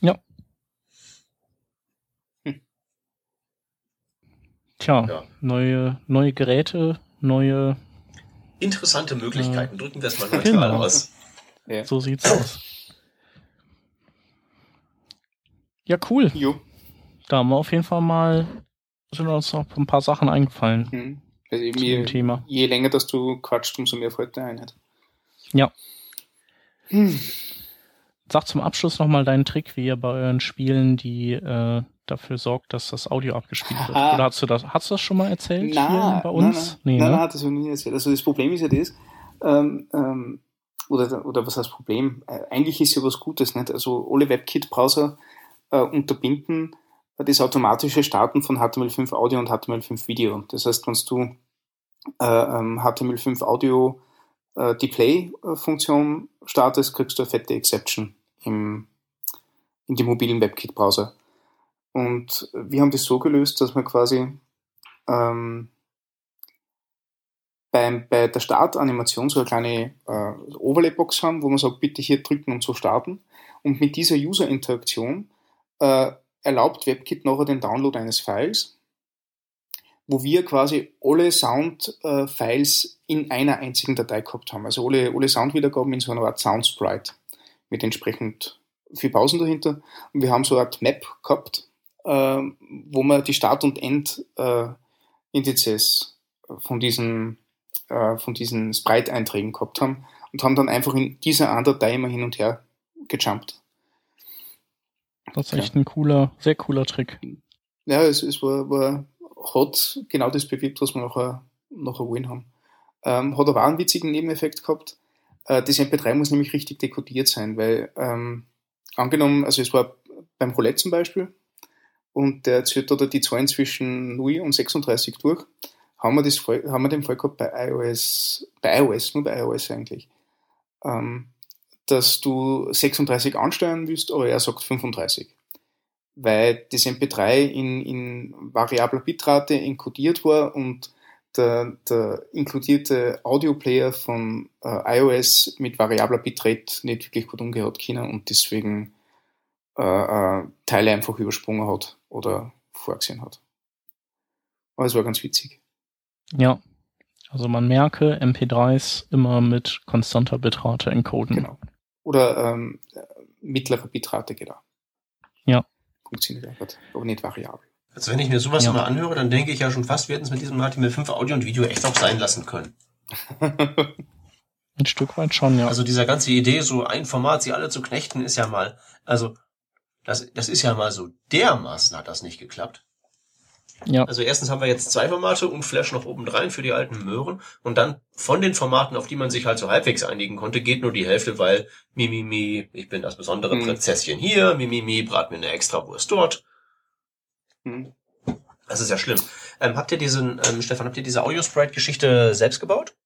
Ja. Tja, ja. neue, neue Geräte, neue. Interessante Möglichkeiten. Äh, Drücken wir es mal neutral genau. aus. Ja. So sieht's aus. Ja, cool. Jo. Da haben wir auf jeden Fall mal, sind uns noch ein paar Sachen eingefallen. Hm. Also je, Thema. je länger, dass du quatscht, umso mehr fällt der Einheit. Ja. Hm. Sag zum Abschluss nochmal deinen Trick, wie ihr bei euren Spielen die äh, dafür sorgt, dass das Audio abgespielt wird. Oder hast du das, hast du das schon mal erzählt na, bei uns? Nein, nein, nee, ne? das noch nie erzählt. Also das Problem ist ja das, ähm, ähm, oder, oder was heißt Problem? Äh, eigentlich ist ja was Gutes, nicht? Also alle WebKit-Browser äh, unterbinden das automatische Starten von HTML5 Audio und HTML5 Video. Das heißt, wenn du äh, HTML5 ähm, Audio äh, die Play-Funktion startest, kriegst du eine fette Exception im, in die mobilen WebKit-Browser. Und wir haben das so gelöst, dass wir quasi ähm, beim, bei der Startanimation so eine kleine äh, Overlay-Box haben, wo man sagt, bitte hier drücken und so starten. Und mit dieser User-Interaktion äh, erlaubt WebKit nachher den Download eines Files. wo wir quasi alle Sound-Files in einer einzigen Datei gehabt haben. Also alle, alle Soundwiedergaben in so einer Art Soundsprite mit entsprechend viel Pausen dahinter. Und wir haben so eine Art Map gehabt, äh, wo wir die Start- und End-Indizes äh, von diesen, äh, von diesen Sprite-Einträgen gehabt haben und haben dann einfach in dieser einen Datei immer hin und her gejumpt. Das ist echt ja. ein cooler, sehr cooler Trick. Ja, es, es war, war, hat genau das bewirkt, was wir nachher, nachher wollen haben. Ähm, hat aber auch einen witzigen Nebeneffekt gehabt. Äh, das MP3 muss nämlich richtig dekodiert sein, weil ähm, angenommen, also es war beim Roulette zum Beispiel, und der zählt da die Zahlen zwischen 0 und 36 durch, haben wir, das, haben wir den Fall gehabt bei iOS, bei iOS, nur bei iOS eigentlich, ähm, dass du 36 ansteuern willst, aber er sagt 35. Weil das MP3 in, in variabler Bitrate encodiert war und der, der inkludierte Audioplayer von äh, iOS mit variabler Bitrate nicht wirklich gut umgehört können und deswegen äh, äh, Teile einfach übersprungen hat oder vorgesehen hat. Aber es war ganz witzig. Ja. Also man merke, MP3s immer mit konstanter Bitrate encoden. Genau. Oder ähm, mittlere Bitrate geht auch. Ja. Funktioniert einfach, aber nicht variabel. Also wenn ich mir sowas ja. immer anhöre, dann denke ich ja schon fast, wir hätten es mit diesem HTML5 Audio und Video echt auch sein lassen können. Ein Stück weit schon, ja. Also dieser ganze Idee, so ein Format, sie alle zu knechten, ist ja mal, also das, das ist ja mal so dermaßen hat das nicht geklappt. Ja. Also erstens haben wir jetzt zwei Formate und Flash noch oben rein für die alten Möhren. Und dann von den Formaten, auf die man sich halt so halbwegs einigen konnte, geht nur die Hälfte, weil Mimimi, ich bin das besondere mhm. Prinzesschen hier, Mimimi, brat mir eine extra Wurst dort. Mhm. Das ist ja schlimm. Ähm, habt ihr diesen, ähm, Stefan, habt ihr diese Audio-Sprite-Geschichte selbst gebaut?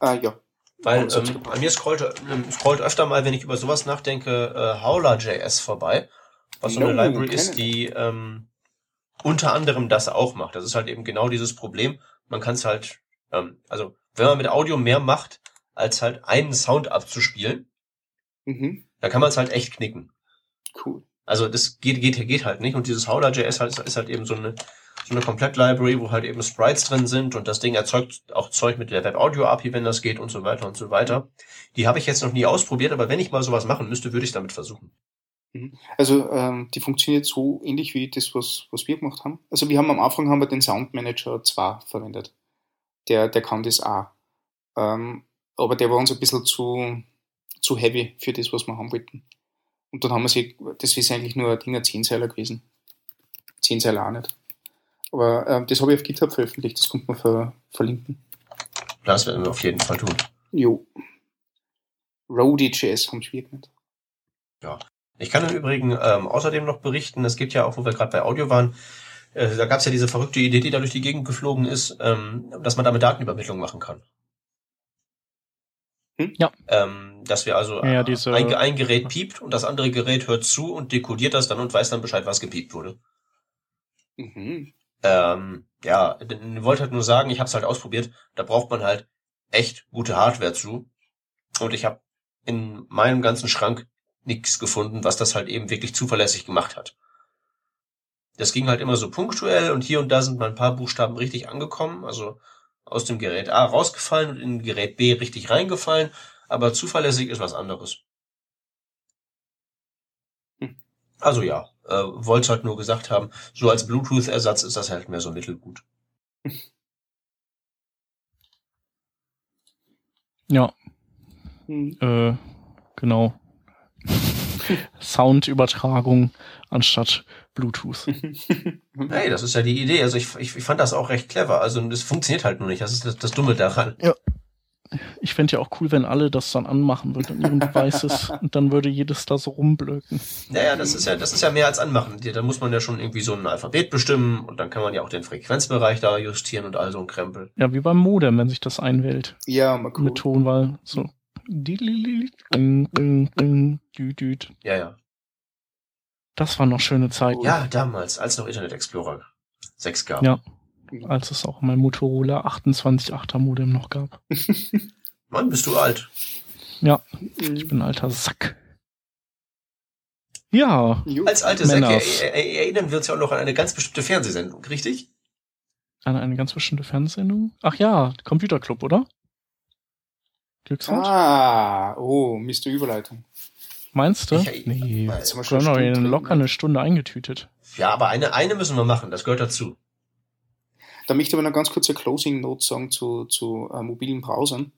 Ah, ja. Weil ähm, an mir scrollt, ähm, scrollt öfter mal, wenn ich über sowas nachdenke, äh, Howler.js vorbei, was so no, eine Library ist, die ähm, unter anderem das auch macht. Das ist halt eben genau dieses Problem. Man kann es halt, ähm, also wenn man mit Audio mehr macht, als halt einen Sound abzuspielen, mhm. dann kann man es halt echt knicken. Cool. Also das geht, geht, geht halt nicht. Und dieses Howler.js halt, ist halt eben so eine so eine Komplett-Library, wo halt eben Sprites drin sind und das Ding erzeugt auch Zeug mit der Web-Audio-API, wenn das geht und so weiter und so weiter. Die habe ich jetzt noch nie ausprobiert, aber wenn ich mal sowas machen müsste, würde ich damit versuchen. Mhm. Also ähm, die funktioniert so ähnlich wie das, was, was wir gemacht haben. Also wir haben am Anfang haben wir den Sound Manager 2 verwendet. Der, der kann das auch. Ähm, aber der war uns ein bisschen zu, zu heavy für das, was wir haben wollten. Und dann haben wir sie, das ist eigentlich nur ein Ding, ein 10 gewesen. 10 Zeiler auch nicht. Aber äh, das habe ich auf GitHub veröffentlicht, das kommt man ver verlinken. Das werden wir auf jeden Fall tun. Jo. Roadie.js haben wir genannt. Ja. Ich kann im Übrigen ähm, außerdem noch berichten, es gibt ja auch, wo wir gerade bei Audio waren, äh, da gab es ja diese verrückte Idee, die da durch die Gegend geflogen ist, ähm, dass man damit Datenübermittlung machen kann. Hm? Ja. Ähm, dass wir also ja, diese, ein, ein Gerät piept und das andere Gerät hört zu und dekodiert das dann und weiß dann Bescheid, was gepiept wurde. Mhm. Ähm, ja, wollte halt nur sagen, ich habe es halt ausprobiert, da braucht man halt echt gute Hardware zu. Und ich habe in meinem ganzen Schrank nichts gefunden, was das halt eben wirklich zuverlässig gemacht hat. Das ging halt immer so punktuell und hier und da sind mal ein paar Buchstaben richtig angekommen, also aus dem Gerät A rausgefallen und in Gerät B richtig reingefallen, aber zuverlässig ist was anderes. Hm. Also ja, äh, wollte halt nur gesagt haben, so als Bluetooth-Ersatz ist das halt mehr so mittelgut. Ja. Hm. Äh, genau. Soundübertragung anstatt Bluetooth. hey, das ist ja die Idee. Also ich, ich, ich fand das auch recht clever. Also das funktioniert halt nur nicht. Das ist das, das Dumme daran. Ja ich fände ja auch cool, wenn alle das dann anmachen würden in ihren Devices und dann würde jedes da so rumblöken. Naja, das ist ja, das ist ja mehr als anmachen. Da muss man ja schon irgendwie so ein Alphabet bestimmen und dann kann man ja auch den Frequenzbereich da justieren und all so ein Krempel. Ja, wie beim Modem, wenn sich das einwählt. Ja, mal cool. Mit Tonwahl, so. Ja, ja. Das waren noch schöne Zeiten. Ja, damals, als noch Internet Explorer 6 gab. Ja. Mhm. als es auch mein Motorola 28.8er Modem noch gab. Mann, bist du alt. Ja, ich bin ein alter Sack. Ja. Als alte Säcke erinnern wir uns ja auch noch an eine ganz bestimmte Fernsehsendung, richtig? Eine, eine ganz bestimmte Fernsehsendung? Ach ja, Computerclub, oder? Glücksrad? Ah, oh, Mr. Überleitung. Meinst du? Ich, nee, jetzt haben wir schon noch locker eine Stunde eingetütet. Ja, aber eine, eine müssen wir machen, das gehört dazu. Da möchte ich aber noch ganz kurz eine Closing Note sagen zu, zu äh, mobilen Browsern.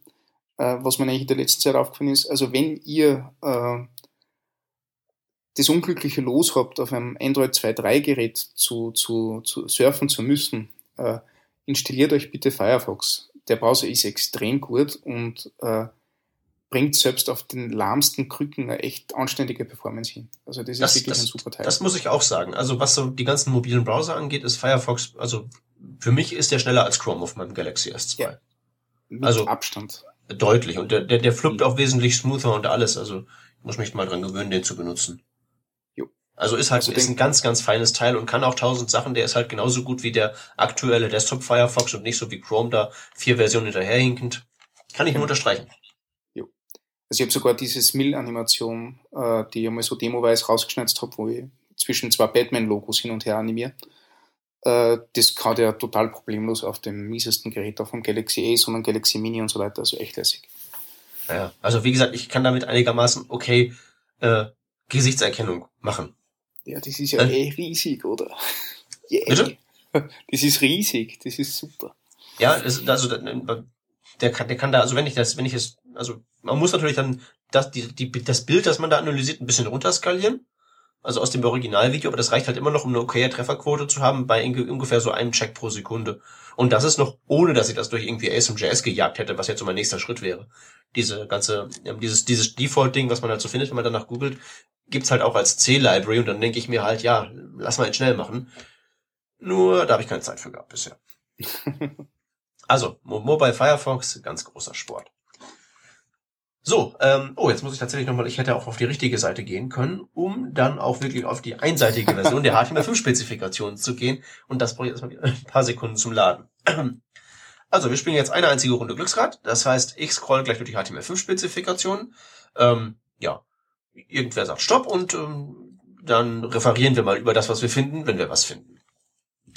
Äh, was mir eigentlich in der letzten Zeit aufgefallen ist, also wenn ihr äh, das unglückliche Los habt, auf einem Android 2.3 Gerät zu, zu, zu surfen zu müssen, äh, installiert euch bitte Firefox. Der Browser ist extrem gut und äh, bringt selbst auf den lahmsten Krücken eine echt anständige Performance hin. Also das, das ist wirklich das, ein super Teil. Das muss ich auch sagen. Also was so die ganzen mobilen Browser angeht, ist Firefox, also für mich ist der schneller als Chrome auf meinem Galaxy S2. Ja, mit also Abstand. Deutlich. Und der, der, der fluppt mhm. auch wesentlich smoother und alles. Also ich muss mich mal dran gewöhnen, den zu benutzen. Jo. Also ist halt also ist ein ganz, ganz feines Teil und kann auch tausend Sachen. Der ist halt genauso gut wie der aktuelle Desktop Firefox und nicht so wie Chrome da vier Versionen hinterherhinkend. Kann ich nur unterstreichen. Also ich habe sogar diese Mill-Animation, äh, die ich mal so demoweise rausgeschnitzt habe, wo ich zwischen zwei Batman-Logos hin und her animiere. Äh, das kann der total problemlos auf dem miesesten Gerät, auf dem Galaxy A, sondern Galaxy Mini und so weiter, also echt lässig. Ja, also wie gesagt, ich kann damit einigermaßen okay äh, Gesichtserkennung machen. Ja, das ist ja äh, eh riesig, oder? Yeah. Bitte? Das ist riesig, das ist super. Ja, das, also der kann, der kann da, also wenn ich das, wenn ich es, also man muss natürlich dann das, die, die, das Bild, das man da analysiert, ein bisschen runterskalieren. Also aus dem Originalvideo, aber das reicht halt immer noch, um eine okaye Trefferquote zu haben, bei ungefähr so einem Check pro Sekunde. Und das ist noch, ohne dass ich das durch irgendwie ASMJS gejagt hätte, was jetzt so mein nächster Schritt wäre. Diese ganze, dieses, dieses Default-Ding, was man halt so findet, wenn man danach googelt, gibt's halt auch als C-Library und dann denke ich mir halt, ja, lass mal ihn schnell machen. Nur, da habe ich keine Zeit für gehabt bisher. Also, Mobile Firefox, ganz großer Sport. So, ähm, oh, jetzt muss ich tatsächlich nochmal, ich hätte auch auf die richtige Seite gehen können, um dann auch wirklich auf die einseitige Version der HTML5-Spezifikation zu gehen. Und das brauche ich erstmal ein paar Sekunden zum Laden. Also, wir spielen jetzt eine einzige Runde Glücksrad. Das heißt, ich scroll gleich durch die HTML5-Spezifikation. Ähm, ja, irgendwer sagt Stopp und ähm, dann referieren wir mal über das, was wir finden, wenn wir was finden.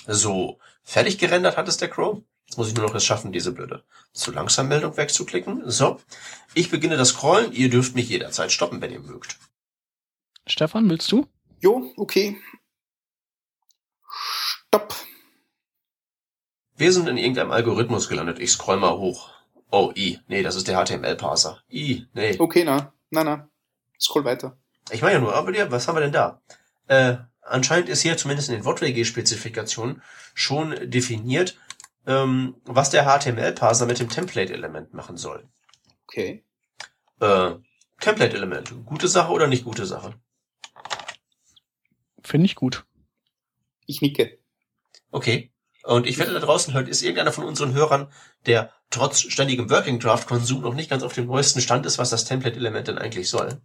So, fertig gerendert hat es der Chrome. Jetzt muss ich nur noch es schaffen, diese blöde zu langsam Meldung wegzuklicken. So. Ich beginne das Scrollen. Ihr dürft mich jederzeit stoppen, wenn ihr mögt. Stefan, willst du? Jo, okay. Stopp. Wir sind in irgendeinem Algorithmus gelandet. Ich scroll mal hoch. Oh, I. Nee, das ist der HTML-Parser. I. Nee. Okay, na. Na, na. Scroll weiter. Ich meine ja nur, aber ja, was haben wir denn da? Äh, anscheinend ist hier zumindest in den WortWG-Spezifikationen schon definiert, ähm, was der HTML-Parser mit dem Template-Element machen soll. Okay. Äh, Template-Element, gute Sache oder nicht gute Sache? Finde ich gut. Ich nicke. Okay. Und ich wette, da draußen hört, ist irgendeiner von unseren Hörern, der trotz ständigem Working Draft Konsum noch nicht ganz auf dem neuesten Stand ist, was das Template-Element denn eigentlich soll?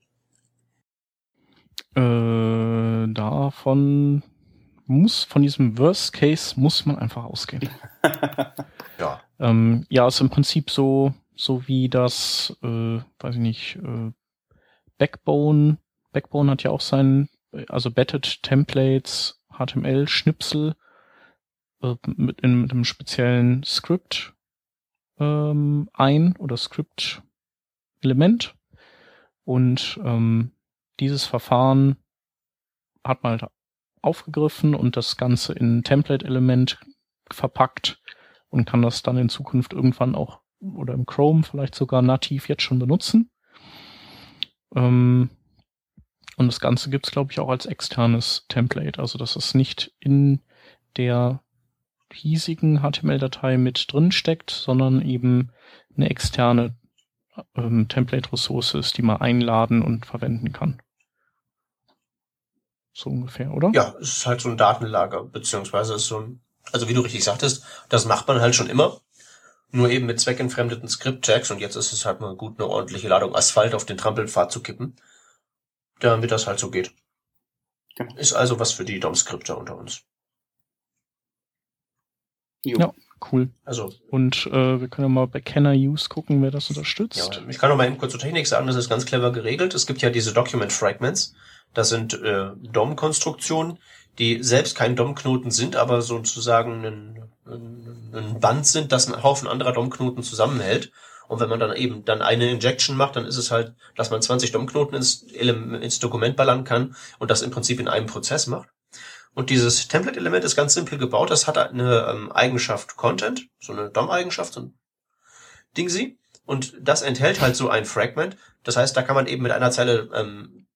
Äh, davon muss, von diesem Worst Case muss man einfach ausgehen. ja. Ähm, ja, ist im Prinzip so, so wie das, äh, weiß ich nicht, äh, Backbone. Backbone hat ja auch sein, also Betted Templates, HTML-Schnipsel äh, mit, in, mit einem speziellen Script ähm, ein oder Script-Element. Und ähm, dieses Verfahren hat man halt aufgegriffen und das Ganze in ein Template-Element verpackt und kann das dann in Zukunft irgendwann auch oder im Chrome vielleicht sogar nativ jetzt schon benutzen. Ähm, und das Ganze gibt's glaube ich, auch als externes Template. Also das ist nicht in der hiesigen HTML-Datei mit drin steckt, sondern eben eine externe ähm, Template-Ressource ist, die man einladen und verwenden kann. So ungefähr, oder? Ja, es ist halt so ein Datenlager, beziehungsweise ist so ein, also wie du richtig sagtest, das macht man halt schon immer. Nur eben mit zweckentfremdeten Script-Tags und jetzt ist es halt mal gut, eine ordentliche Ladung Asphalt auf den Trampelpfad zu kippen, damit das halt so geht. Genau. Ist also was für die DOM-Skripte unter uns. Jo. Ja, cool. Also. Und äh, wir können ja mal bei Kenner Use gucken, wer das unterstützt. Ja, ich kann noch mal eben kurz zur Technik sagen, das ist ganz clever geregelt. Es gibt ja diese Document Fragments. Das sind äh, DOM-Konstruktionen, die selbst kein DOM-Knoten sind, aber sozusagen ein, ein, Band sind, das einen Haufen anderer DOM-Knoten zusammenhält. Und wenn man dann eben dann eine Injection macht, dann ist es halt, dass man 20 DOM-Knoten ins, ins Dokument ballern kann und das im Prinzip in einem Prozess macht. Und dieses Template-Element ist ganz simpel gebaut. Das hat eine ähm, Eigenschaft Content, so eine DOM-Eigenschaft, so ein Dingsy. Und das enthält halt so ein Fragment. Das heißt, da kann man eben mit einer Zeile ähm,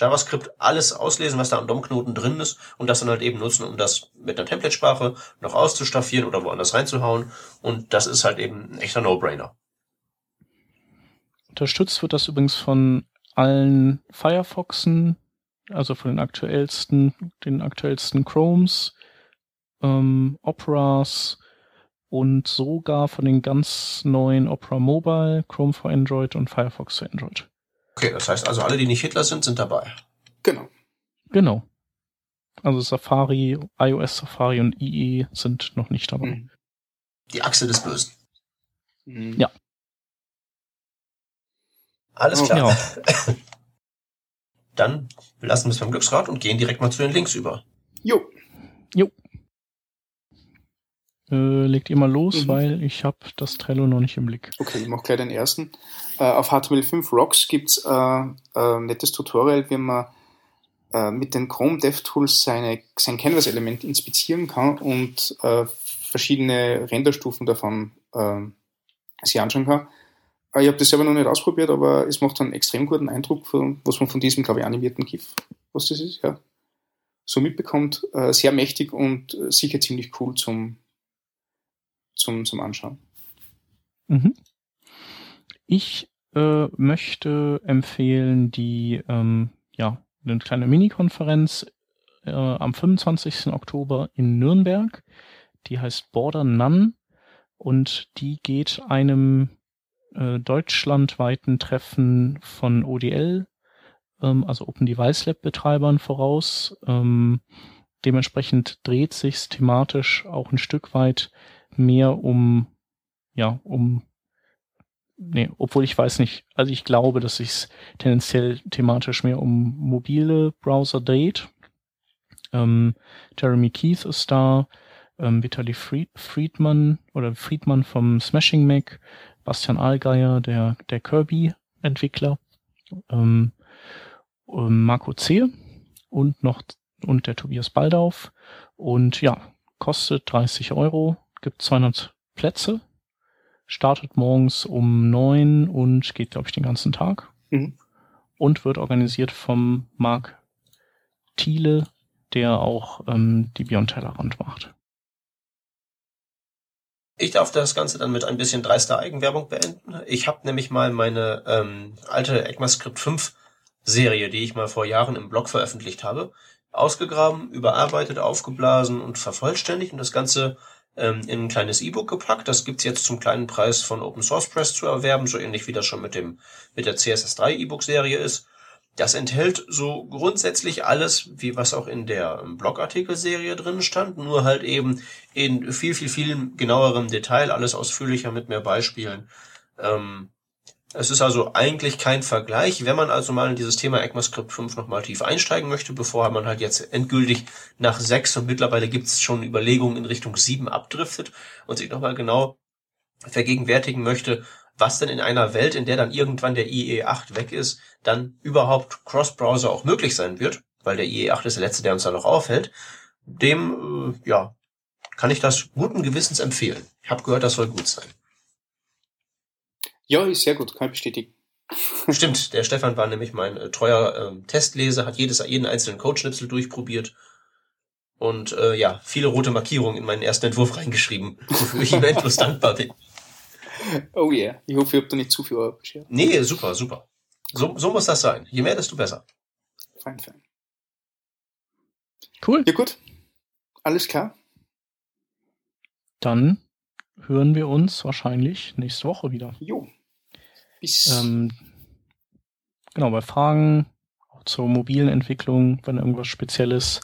JavaScript alles auslesen, was da am DOM-Knoten drin ist und das dann halt eben nutzen, um das mit einer Template-Sprache noch auszustaffieren oder woanders reinzuhauen. Und das ist halt eben ein echter No-Brainer. Unterstützt wird das übrigens von allen Firefoxen, also von den aktuellsten, den aktuellsten Chromes, ähm, Operas und sogar von den ganz neuen Opera Mobile, Chrome für Android und Firefox für Android. Okay, das heißt also alle, die nicht Hitler sind, sind dabei. Genau. Genau. Also Safari, iOS Safari und IE sind noch nicht dabei. Mhm. Die Achse des Bösen. Mhm. Ja. Alles klar. Ja. Dann lassen wir es beim Glücksrad und gehen direkt mal zu den Links über. Jo. Jo. Äh, legt ihr mal los, mhm. weil ich habe das Trello noch nicht im Blick. Okay, ich mache gleich den ersten. Äh, auf HTML5 Rocks gibt's äh, ein nettes Tutorial, wie man äh, mit den Chrome DevTools seine, sein Canvas-Element inspizieren kann und äh, verschiedene Renderstufen davon äh, sich anschauen kann. Äh, ich habe das selber noch nicht ausprobiert, aber es macht einen extrem guten Eindruck, was man von diesem, glaube ich, animierten GIF, was das ist, ja, so mitbekommt. Äh, sehr mächtig und äh, sicher ziemlich cool zum, zum, zum Anschauen. Mhm. Ich äh, möchte empfehlen die, ähm, ja, eine kleine Mini-Konferenz äh, am 25. Oktober in Nürnberg. Die heißt Border None und die geht einem äh, deutschlandweiten Treffen von ODL, ähm, also Open Device Lab Betreibern voraus. Ähm, dementsprechend dreht sich thematisch auch ein Stück weit mehr um, ja, um, nee, obwohl ich weiß nicht, also ich glaube, dass sich tendenziell thematisch mehr um mobile Browser dreht. Ähm, Jeremy Keith ist da, ähm, Vitali Fried, Friedman oder Friedman vom Smashing Mac, Bastian Allgeier, der, der Kirby-Entwickler, ähm, ähm, Marco Zehe und noch und der Tobias Baldauf. Und ja, kostet 30 Euro, gibt 200 Plätze, startet morgens um neun und geht, glaube ich, den ganzen Tag. Mhm. Und wird organisiert vom Marc Thiele, der auch ähm, die Beyond Tellerrand macht. Ich darf das Ganze dann mit ein bisschen dreister Eigenwerbung beenden. Ich habe nämlich mal meine ähm, alte ECMAScript 5 Serie, die ich mal vor Jahren im Blog veröffentlicht habe, ausgegraben, überarbeitet, aufgeblasen und vervollständigt und das Ganze ähm, in ein kleines E-Book gepackt. Das gibt's jetzt zum kleinen Preis von Open Source Press zu erwerben, so ähnlich wie das schon mit dem mit der CSS3 E-Book Serie ist. Das enthält so grundsätzlich alles, wie was auch in der Blogartikelserie drin stand, nur halt eben in viel, viel, viel genauerem Detail, alles ausführlicher mit mehr Beispielen. Ähm, es ist also eigentlich kein Vergleich. Wenn man also mal in dieses Thema ECMAScript 5 nochmal tief einsteigen möchte, bevor man halt jetzt endgültig nach 6 und mittlerweile gibt es schon Überlegungen in Richtung 7 abdriftet und sich nochmal genau vergegenwärtigen möchte, was denn in einer Welt, in der dann irgendwann der IE8 weg ist, dann überhaupt Cross-Browser auch möglich sein wird, weil der IE8 ist der letzte, der uns da noch aufhält, dem, äh, ja, kann ich das guten Gewissens empfehlen. Ich habe gehört, das soll gut sein. Ja, ist sehr gut, kann ich bestätigen. Stimmt, der Stefan war nämlich mein äh, treuer ähm, Testleser, hat jedes, jeden einzelnen Codeschnipsel durchprobiert und äh, ja, viele rote Markierungen in meinen ersten Entwurf reingeschrieben, wofür ich ihm endlos dankbar bin. Oh yeah. Ich hoffe, ihr habt da nicht zu viel Euro beschert. Nee, super, super. So, so muss das sein. Je mehr, desto besser. Fein, fein. Cool. Ja, gut. Alles klar. Dann hören wir uns wahrscheinlich nächste Woche wieder. Jo. Ähm, genau, bei Fragen zur mobilen Entwicklung, wenn irgendwas Spezielles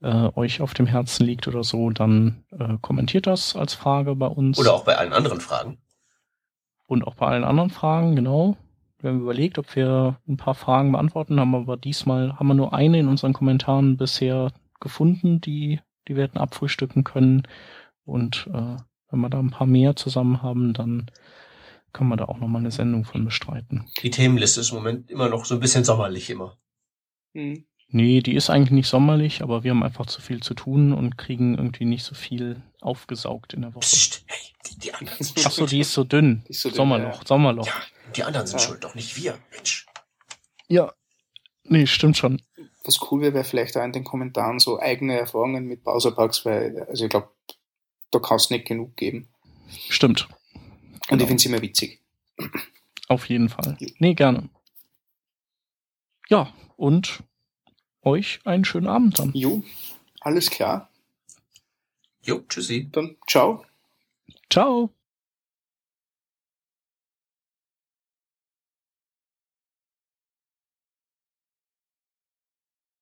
äh, euch auf dem Herzen liegt oder so, dann äh, kommentiert das als Frage bei uns. Oder auch bei allen anderen Fragen. Und auch bei allen anderen Fragen, genau. Wir haben überlegt, ob wir ein paar Fragen beantworten, haben aber diesmal haben wir nur eine in unseren Kommentaren bisher gefunden, die, die wir hätten abfrühstücken können. Und äh, wenn wir da ein paar mehr zusammen haben, dann kann man da auch nochmal eine Sendung von bestreiten. Die Themenliste ist im Moment immer noch so ein bisschen sommerlich immer. Mhm. Nee, die ist eigentlich nicht sommerlich, aber wir haben einfach zu viel zu tun und kriegen irgendwie nicht so viel aufgesaugt in der Woche. Psst, hey, die, die anderen sind Ach so, die ist so dünn. Ist so dünn Sommerloch, ja. Sommerloch. Ja, die anderen sind ja. schuld, doch nicht wir, Mensch. Ja, nee, stimmt schon. Was cool wäre, wäre vielleicht auch in den Kommentaren so eigene Erfahrungen mit Browserbugs, weil, also ich glaube, da kannst du nicht genug geben. Stimmt. Und genau. ich finde es immer witzig. Auf jeden Fall. Nee, gerne. Ja, und euch einen schönen Abend dann. Jo, alles klar. Jo, tschüssi. Dann ciao. Ciao.